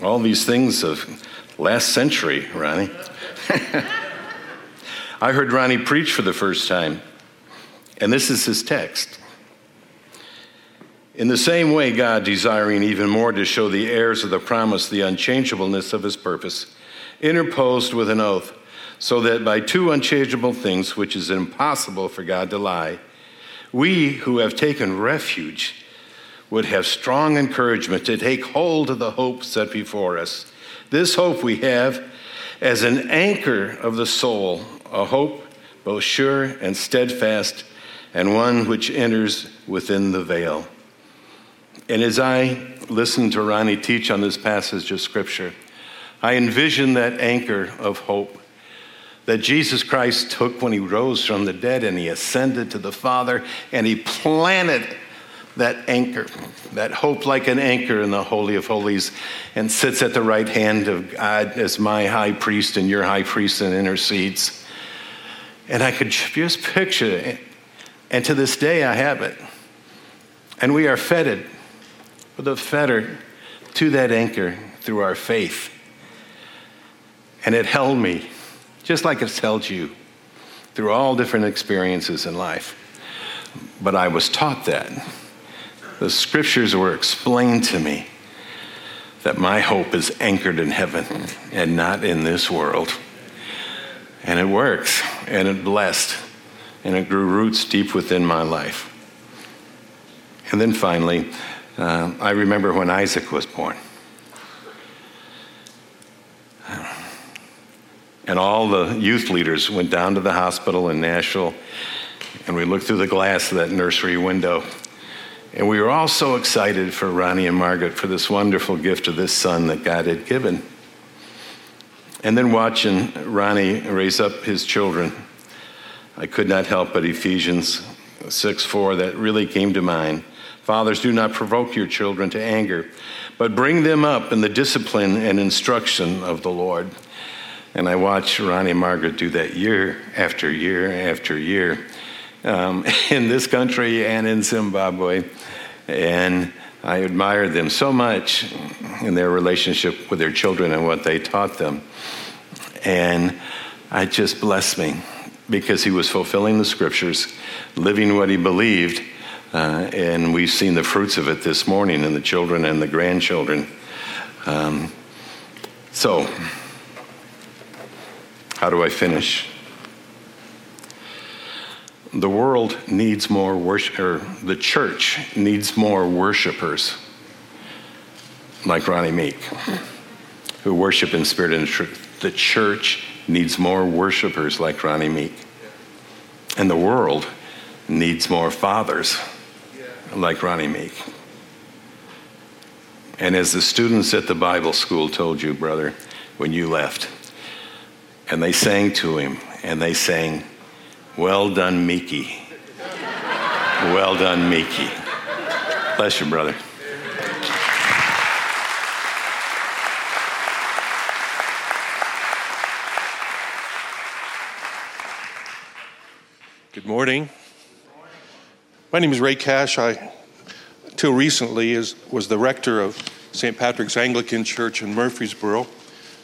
all these things of last century, Ronnie. I heard Ronnie preach for the first time. And this is his text. In the same way, God, desiring even more to show the heirs of the promise the unchangeableness of his purpose, interposed with an oath, so that by two unchangeable things, which is impossible for God to lie, we who have taken refuge would have strong encouragement to take hold of the hope set before us. This hope we have as an anchor of the soul, a hope both sure and steadfast and one which enters within the veil. And as I listen to Ronnie teach on this passage of Scripture, I envision that anchor of hope that Jesus Christ took when he rose from the dead and he ascended to the Father and he planted that anchor, that hope like an anchor in the Holy of Holies, and sits at the right hand of God as my high priest and your high priest and intercedes. And I could just picture and to this day, I have it. And we are fettered with a fetter to that anchor through our faith. And it held me, just like it's held you, through all different experiences in life. But I was taught that. The scriptures were explained to me that my hope is anchored in heaven and not in this world. And it works, and it blessed and it grew roots deep within my life. And then finally, uh, I remember when Isaac was born. And all the youth leaders went down to the hospital in Nashville, and we looked through the glass of that nursery window. And we were all so excited for Ronnie and Margaret for this wonderful gift of this son that God had given. And then watching Ronnie raise up his children I could not help but Ephesians 6 4 that really came to mind. Fathers, do not provoke your children to anger, but bring them up in the discipline and instruction of the Lord. And I watched Ronnie and Margaret do that year after year after year um, in this country and in Zimbabwe. And I admired them so much in their relationship with their children and what they taught them. And it just blessed me because he was fulfilling the scriptures, living what he believed. Uh, and we've seen the fruits of it this morning in the children and the grandchildren. Um, so, how do I finish? The world needs more worship, or the church needs more worshipers like Ronnie Meek, who worship in spirit and truth. The church needs more worshipers like Ronnie Meek. And the world needs more fathers like Ronnie Meek. And as the students at the Bible school told you, brother, when you left, and they sang to him, and they sang, Well done, Meeky. well done, Meeky. Bless you, brother. Morning. My name is Ray Cash. I, until recently, is, was the rector of St. Patrick's Anglican Church in Murfreesboro.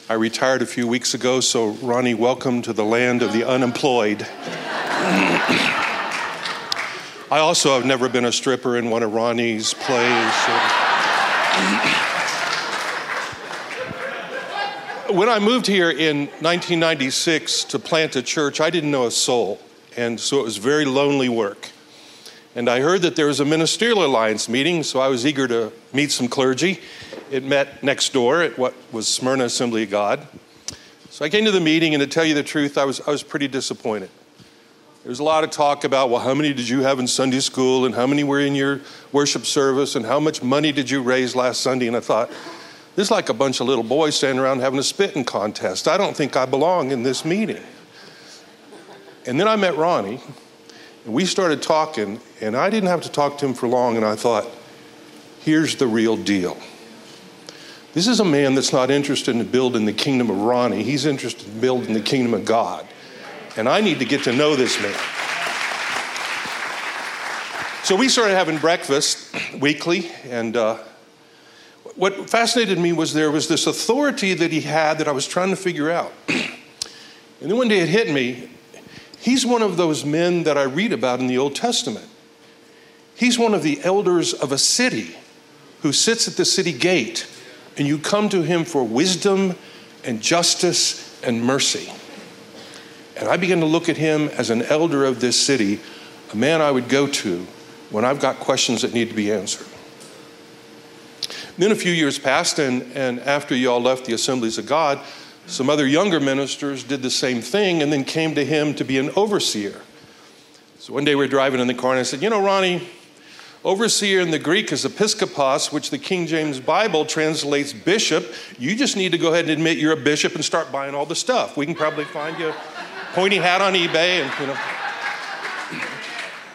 I retired a few weeks ago, so Ronnie, welcome to the land of the unemployed. I also have never been a stripper in one of Ronnie's plays. when I moved here in 1996 to plant a church, I didn't know a soul and so it was very lonely work. And I heard that there was a ministerial alliance meeting, so I was eager to meet some clergy. It met next door at what was Smyrna Assembly of God. So I came to the meeting, and to tell you the truth, I was, I was pretty disappointed. There was a lot of talk about, well, how many did you have in Sunday school, and how many were in your worship service, and how much money did you raise last Sunday? And I thought, this is like a bunch of little boys standing around having a spitting contest. I don't think I belong in this meeting. And then I met Ronnie, and we started talking, and I didn't have to talk to him for long, and I thought, here's the real deal. This is a man that's not interested in building the kingdom of Ronnie, he's interested in building the kingdom of God. And I need to get to know this man. So we started having breakfast weekly, and uh, what fascinated me was there was this authority that he had that I was trying to figure out. and then one day it hit me He's one of those men that I read about in the Old Testament. He's one of the elders of a city who sits at the city gate, and you come to him for wisdom and justice and mercy. And I began to look at him as an elder of this city, a man I would go to when I've got questions that need to be answered. Then a few years passed, and, and after y'all left the assemblies of God, some other younger ministers did the same thing and then came to him to be an overseer. So one day we were driving in the car and I said, You know, Ronnie, overseer in the Greek is episkopos, which the King James Bible translates bishop. You just need to go ahead and admit you're a bishop and start buying all the stuff. We can probably find you a pointy hat on eBay and, you know.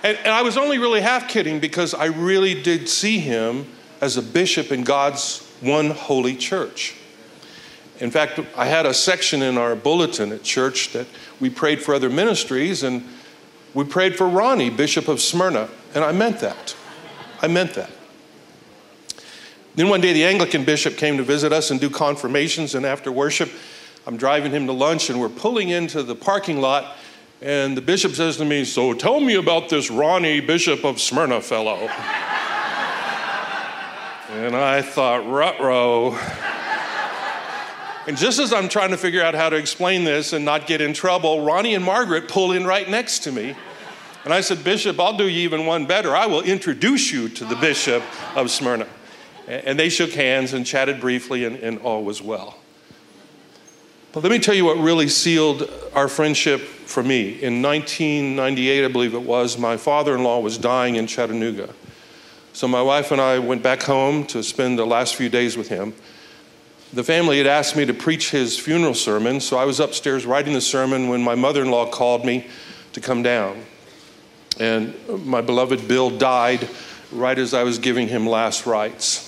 And, and I was only really half kidding because I really did see him as a bishop in God's one holy church. In fact, I had a section in our bulletin at church that we prayed for other ministries, and we prayed for Ronnie, Bishop of Smyrna, and I meant that. I meant that. Then one day, the Anglican bishop came to visit us and do confirmations, and after worship, I'm driving him to lunch, and we're pulling into the parking lot, and the bishop says to me, So tell me about this Ronnie, Bishop of Smyrna fellow. and I thought, rut and just as I'm trying to figure out how to explain this and not get in trouble, Ronnie and Margaret pull in right next to me. And I said, Bishop, I'll do you even one better. I will introduce you to the Bishop of Smyrna. And they shook hands and chatted briefly, and, and all was well. But let me tell you what really sealed our friendship for me. In 1998, I believe it was, my father in law was dying in Chattanooga. So my wife and I went back home to spend the last few days with him the family had asked me to preach his funeral sermon, so I was upstairs writing the sermon when my mother in law called me to come down. And my beloved Bill died right as I was giving him last rites.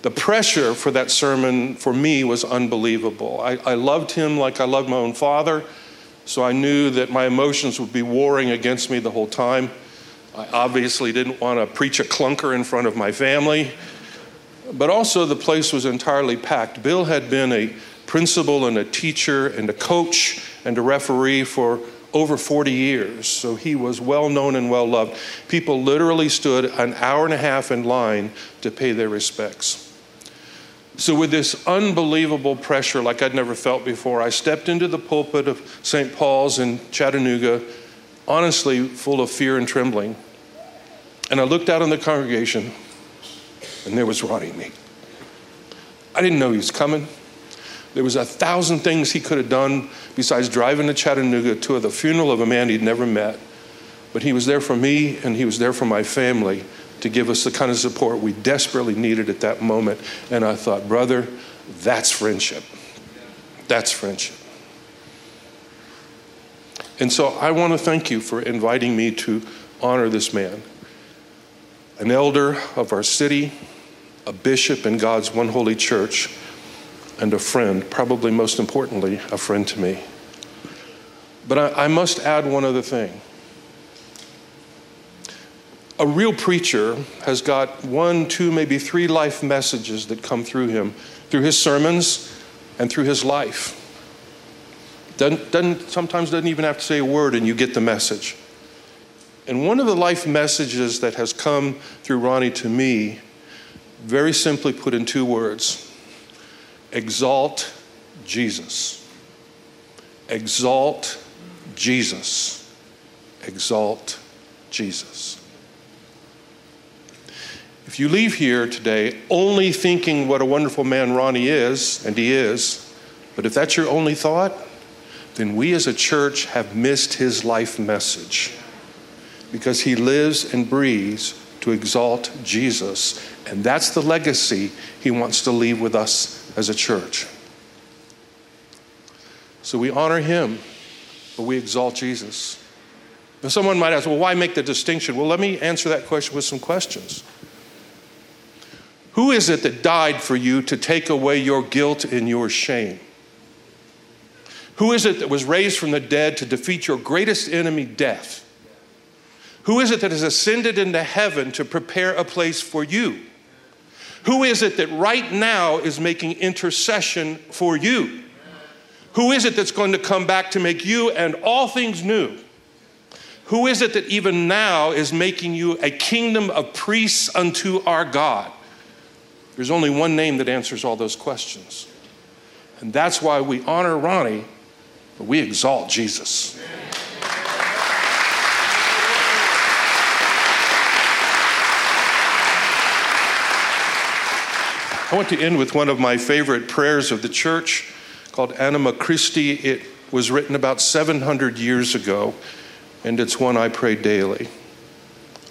The pressure for that sermon for me was unbelievable. I, I loved him like I loved my own father, so I knew that my emotions would be warring against me the whole time. I obviously didn't want to preach a clunker in front of my family but also the place was entirely packed. Bill had been a principal and a teacher and a coach and a referee for over 40 years, so he was well known and well loved. People literally stood an hour and a half in line to pay their respects. So, with this unbelievable pressure like I'd never felt before, I stepped into the pulpit of St. Paul's in Chattanooga honestly full of fear and trembling. And I looked out on the congregation, and there was Ronnie Meek. I didn't know he was coming. There was a thousand things he could have done besides driving to Chattanooga to the funeral of a man he'd never met. But he was there for me and he was there for my family to give us the kind of support we desperately needed at that moment. And I thought, brother, that's friendship. That's friendship. And so I want to thank you for inviting me to honor this man, an elder of our city, a bishop in God's one holy church, and a friend, probably most importantly, a friend to me. But I, I must add one other thing. A real preacher has got one, two, maybe three life messages that come through him, through his sermons and through his life. Doesn't, doesn't, sometimes doesn't even have to say a word and you get the message. And one of the life messages that has come through Ronnie to me, very simply put in two words exalt Jesus. Exalt Jesus. Exalt Jesus. If you leave here today only thinking what a wonderful man Ronnie is, and he is, but if that's your only thought, then we as a church have missed his life message because he lives and breathes to exalt Jesus. And that's the legacy he wants to leave with us as a church. So we honor him, but we exalt Jesus. Now, someone might ask, well, why make the distinction? Well, let me answer that question with some questions. Who is it that died for you to take away your guilt and your shame? Who is it that was raised from the dead to defeat your greatest enemy, death? Who is it that has ascended into heaven to prepare a place for you? Who is it that right now is making intercession for you? Who is it that's going to come back to make you and all things new? Who is it that even now is making you a kingdom of priests unto our God? There's only one name that answers all those questions. And that's why we honor Ronnie, but we exalt Jesus. I want to end with one of my favorite prayers of the church called Anima Christi. It was written about 700 years ago, and it's one I pray daily.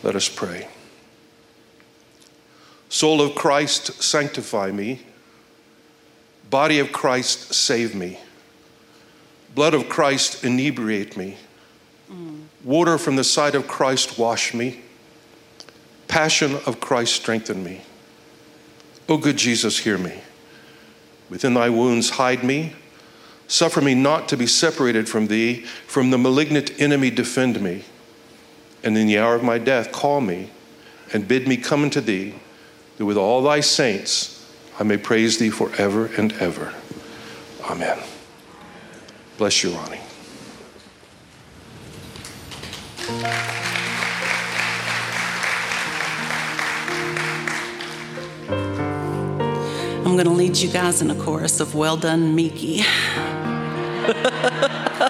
Let us pray. Soul of Christ, sanctify me. Body of Christ, save me. Blood of Christ, inebriate me. Water from the side of Christ, wash me. Passion of Christ, strengthen me. O good Jesus, hear me. Within thy wounds, hide me. Suffer me not to be separated from thee. From the malignant enemy, defend me. And in the hour of my death, call me and bid me come unto thee, that with all thy saints I may praise thee forever and ever. Amen. Bless you, Ronnie. I'm going to lead you guys in a chorus of Well Done, Meeky.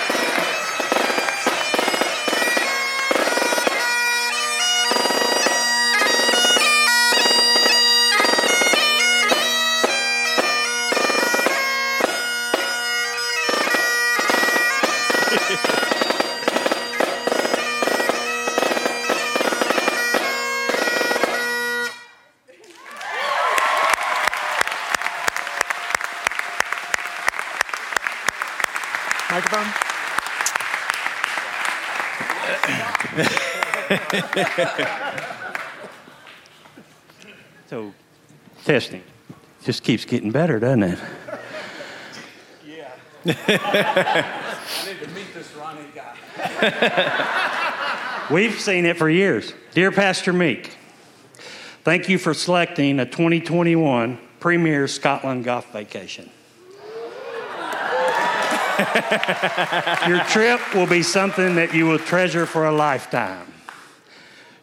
Microphone. so, testing just keeps getting better, doesn't it? Yeah. I need to meet this Ronnie guy. We've seen it for years. Dear Pastor Meek, thank you for selecting a 2021 Premier Scotland Golf Vacation. Your trip will be something that you will treasure for a lifetime.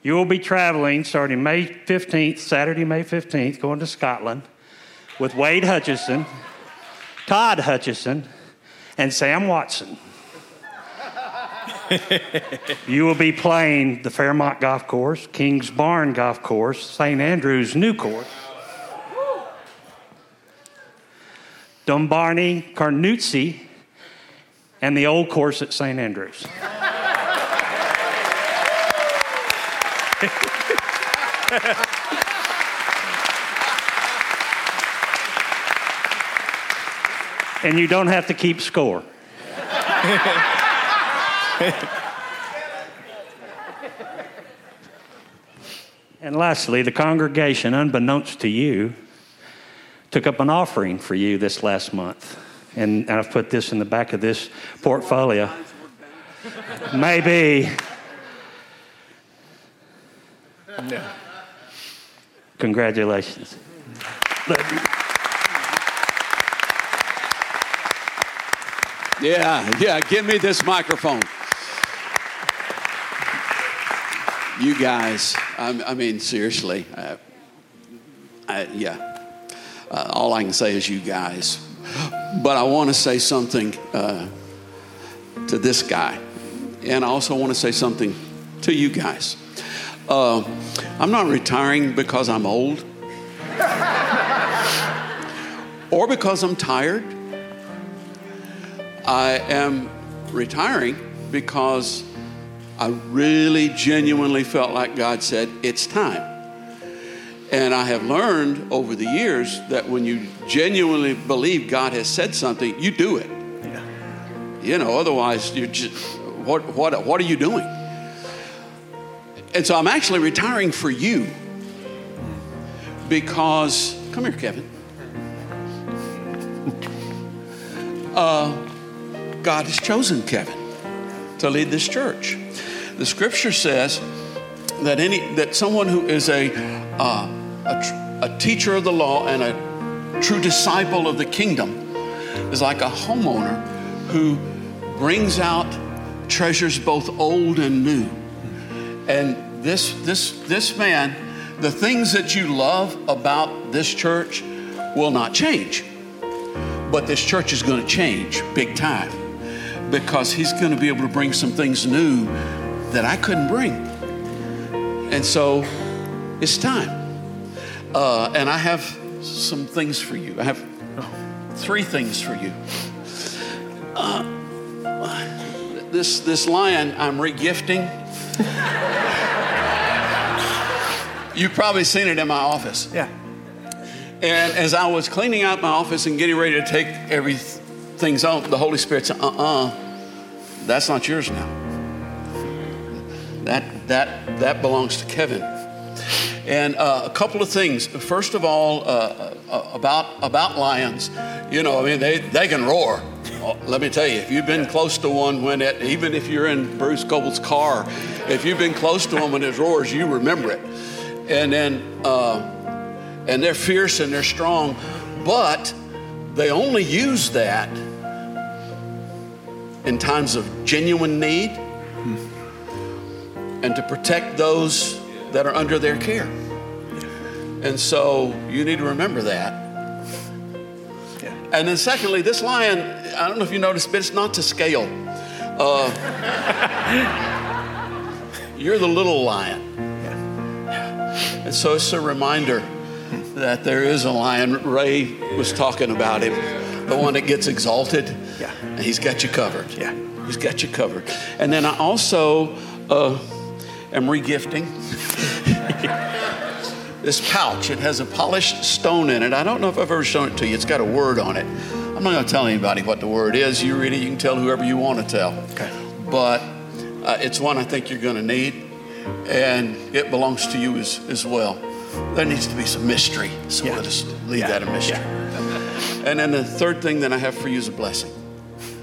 You will be traveling starting May 15th, Saturday, May 15th, going to Scotland with Wade Hutchison, Todd Hutchison, and Sam Watson. you will be playing the Fairmont Golf Course, Kings Barn Golf Course, St. Andrews New Course, Dumbarnie Carnoustie and the old course at St. Andrews. and you don't have to keep score. and lastly, the congregation, unbeknownst to you, took up an offering for you this last month. And, and I've put this in the back of this portfolio. Maybe. No. Congratulations. Yeah, yeah, give me this microphone. You guys, I, I mean, seriously, uh, I, yeah, uh, all I can say is you guys. But I want to say something uh, to this guy, and I also want to say something to you guys. Uh, I'm not retiring because I'm old or because I'm tired. I am retiring because I really genuinely felt like God said, It's time. And I have learned over the years that when you genuinely believe God has said something, you do it. Yeah. You know, otherwise, you're just, what, what, what are you doing? And so I'm actually retiring for you because, come here, Kevin. Uh, God has chosen Kevin to lead this church. The scripture says that any that someone who is a uh, a, a teacher of the law and a true disciple of the kingdom is like a homeowner who brings out treasures both old and new. And this this this man, the things that you love about this church will not change. But this church is going to change big time because he's going to be able to bring some things new that I couldn't bring. And so it's time. Uh, and I have some things for you. I have three things for you. Uh, this, this lion I'm regifting. You've probably seen it in my office. Yeah. And as I was cleaning out my office and getting ready to take everything's on, the Holy Spirit said, uh uh, that's not yours now. That, that, that belongs to Kevin. And uh, a couple of things. First of all, uh, uh, about, about lions, you know, I mean, they, they can roar. Oh, let me tell you, if you've been close to one when it, even if you're in Bruce Coble's car, if you've been close to one when it roars, you remember it. And then, uh, and they're fierce and they're strong, but they only use that in times of genuine need and to protect those that are under their care. And so you need to remember that. And then, secondly, this lion, I don't know if you noticed, but it's not to scale. Uh, you're the little lion. And so it's a reminder that there is a lion. Ray was talking about him, the one that gets exalted. Yeah. And he's got you covered. Yeah. He's got you covered. And then I also uh, am regifting this pouch. It has a polished stone in it. I don't know if I've ever shown it to you. It's got a word on it. I'm not going to tell anybody what the word is. You read it, you can tell whoever you want to tell. Okay. But uh, it's one I think you're going to need, and it belongs to you as, as well. There needs to be some mystery, so let us leave that a mystery. And then the third thing that I have for you is a blessing.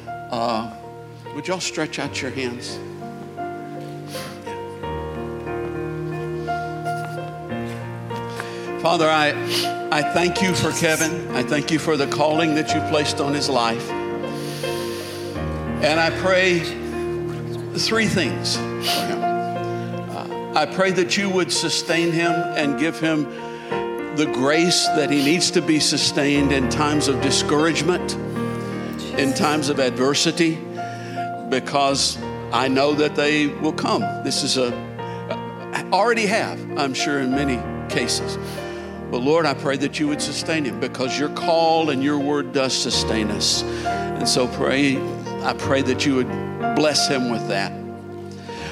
Uh, would y'all stretch out your hands? Father, I, I thank you for Kevin. I thank you for the calling that you placed on his life. And I pray three things for him. Uh, I pray that you would sustain him and give him the grace that he needs to be sustained in times of discouragement in times of adversity because I know that they will come. This is a, already have, I'm sure, in many cases. But Lord, I pray that you would sustain him because your call and your word does sustain us. And so pray, I pray that you would bless him with that.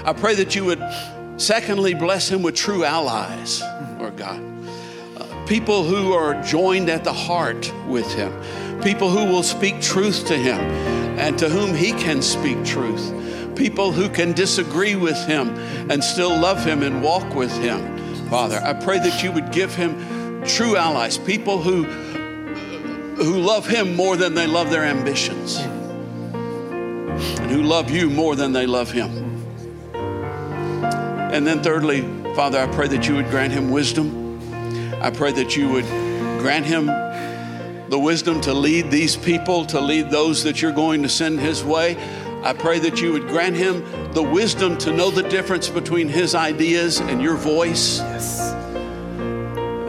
I pray that you would, secondly, bless him with true allies, Lord God. Uh, people who are joined at the heart with him, people who will speak truth to him and to whom he can speak truth, people who can disagree with him and still love him and walk with him. Father, I pray that you would give him true allies, people who who love him more than they love their ambitions and who love you more than they love him. And then, thirdly, Father, I pray that you would grant him wisdom. I pray that you would grant him the wisdom to lead these people, to lead those that you're going to send his way. I pray that you would grant him the wisdom to know the difference between his ideas and your voice. Yes.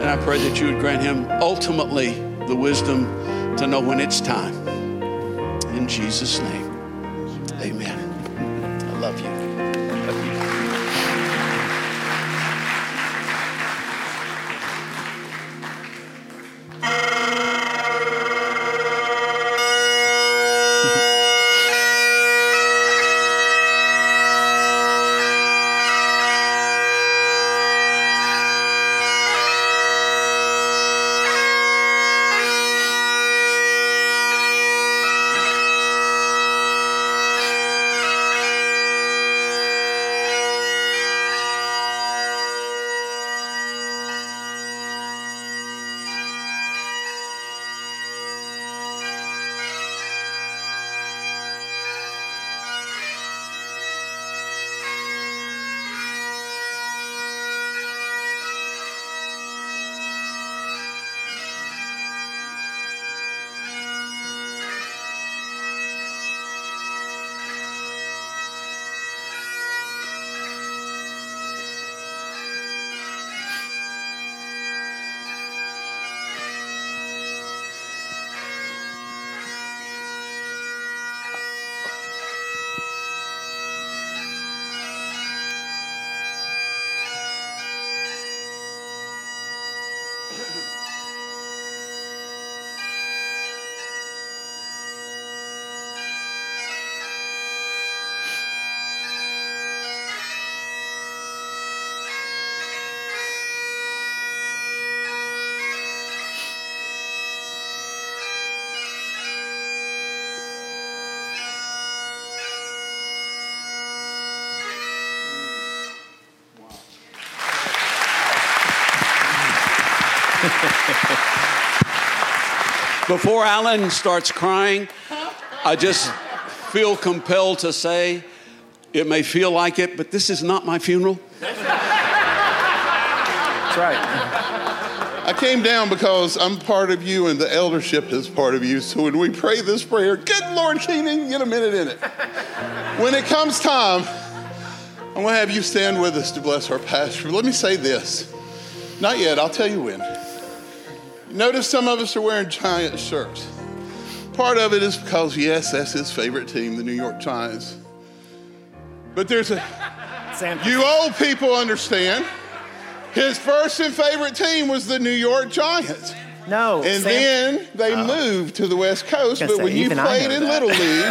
And I pray that you would grant him ultimately the wisdom to know when it's time. In Jesus' name, amen. Before Alan starts crying, I just feel compelled to say, it may feel like it, but this is not my funeral. That's right. I came down because I'm part of you and the eldership is part of you. So when we pray this prayer, good Lord, even get a minute in it. When it comes time, I'm going to have you stand with us to bless our pastor. Let me say this. Not yet, I'll tell you when. Notice some of us are wearing Giant shirts. Part of it is because, yes, that's his favorite team, the New York Giants. But there's a, you old people understand, his first and favorite team was the New York Giants. No. And Sam- then they Oh. moved to the West Coast, but say, when you played in that. Little League.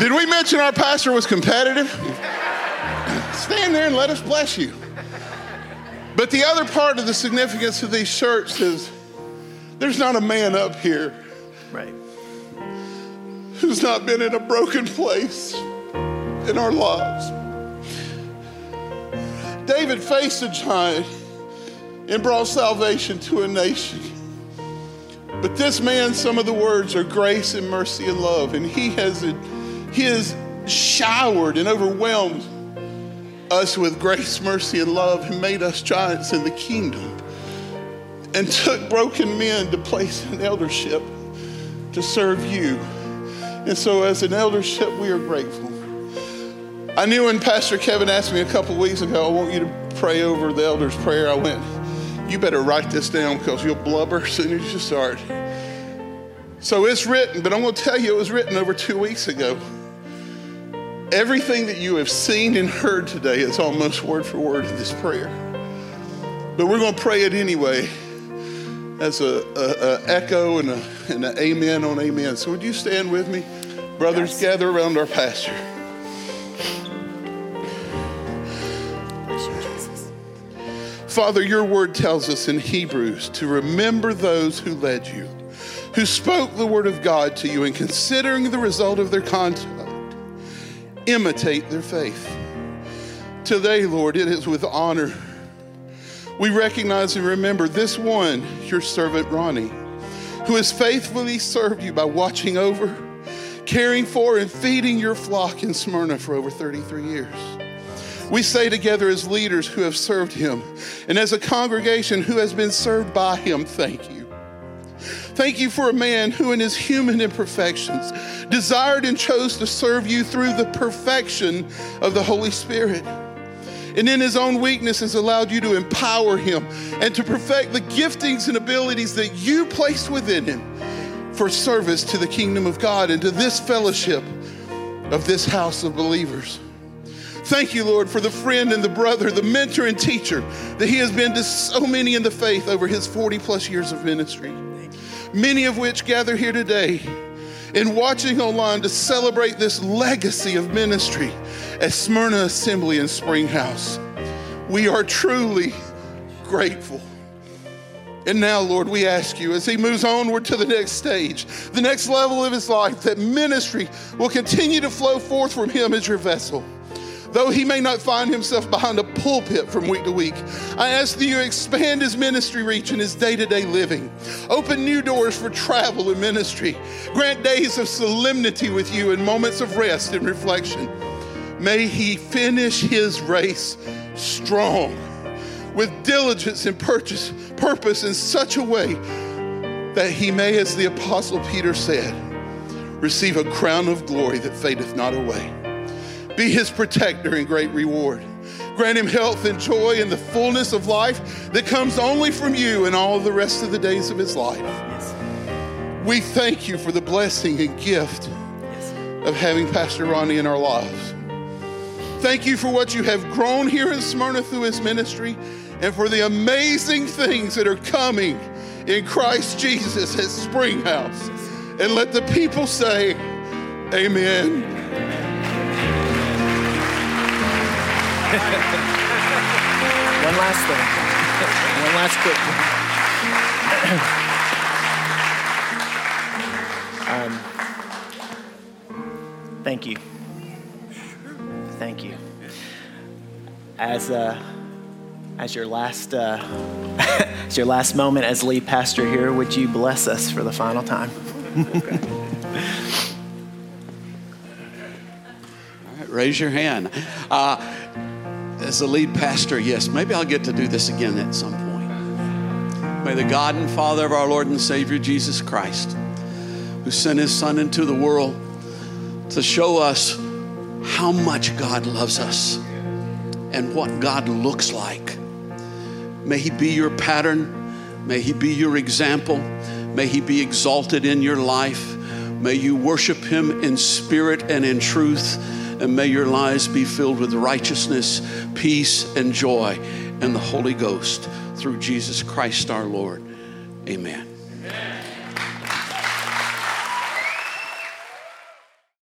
Did we mention our pastor was competitive? Stand there and let us bless you. But the other part of the significance of these shirts is there's not a man up here right. who's not been in a broken place in our lives. David faced a giant and brought salvation to a nation. But this man, some of the words are grace and mercy and love, and he has he has showered and overwhelmed us with grace, mercy, and love, and made us giants in the kingdom, and took broken men to place in eldership to serve you. And so, as an eldership, we are grateful. I knew when Pastor Kevin asked me a couple weeks ago, I want you to pray over the elder's prayer. I went, You better write this down because you'll blubber as soon as you start. So it's written, but I'm going to tell you it was written over two weeks ago. Everything that you have seen and heard today is almost word for word in this prayer. But we're going to pray it anyway as a, a, a echo and, a, and an amen on amen. So would you stand with me? Brothers, gather around our pastor. Father, your word tells us in Hebrews to remember those who led you, who spoke the word of God to you, and considering the result of their conduct, imitate their faith. Today, Lord, it is with honor. We recognize and remember this one, your servant Ronnie, who has faithfully served you by watching over, caring for, and feeding your flock in Smyrna for over 33 years. We say together as leaders who have served him and as a congregation who has been served by him, thank you. Thank you for a man who, in his human imperfections, desired and chose to serve you through the perfection of the Holy Spirit. And in his own weaknesses, allowed you to empower him and to perfect the giftings and abilities that you placed within him for service to the kingdom of God and to this fellowship of this house of believers. Thank you, Lord, for the friend and the brother, the mentor and teacher that he has been to so many in the faith over his 40 plus years of ministry. Many of which gather here today and watching online to celebrate this legacy of ministry at Smyrna Assembly and Springhouse. We are truly grateful. And now, Lord, we ask you as he moves onward to the next stage, the next level of his life, that ministry will continue to flow forth from him as your vessel. Though he may not find himself behind a pulpit from week to week, I ask that you expand his ministry reach and his day to day living. Open new doors for travel and ministry. Grant days of solemnity with you and moments of rest and reflection. May he finish his race strong with diligence and purchase, purpose in such a way that he may, as the Apostle Peter said, receive a crown of glory that fadeth not away. Be his protector and great reward. Grant him health and joy and the fullness of life that comes only from you and all the rest of the days of his life. We thank you for the blessing and gift of having Pastor Ronnie in our lives. Thank you for what you have grown here in Smyrna through his ministry and for the amazing things that are coming in Christ Jesus at Springhouse. And let the people say, Amen. One last thing. One last quick. Um, thank you. Thank you. As uh, as your last uh, as your last moment as lead pastor here, would you bless us for the final time? All right, raise your hand. Uh, as the lead pastor, yes, maybe I'll get to do this again at some point. May the God and Father of our Lord and Savior Jesus Christ, who sent his Son into the world to show us how much God loves us and what God looks like, may he be your pattern, may he be your example, may he be exalted in your life, may you worship him in spirit and in truth and may your lives be filled with righteousness, peace, and joy and the Holy Ghost through Jesus Christ our Lord. Amen. Amen.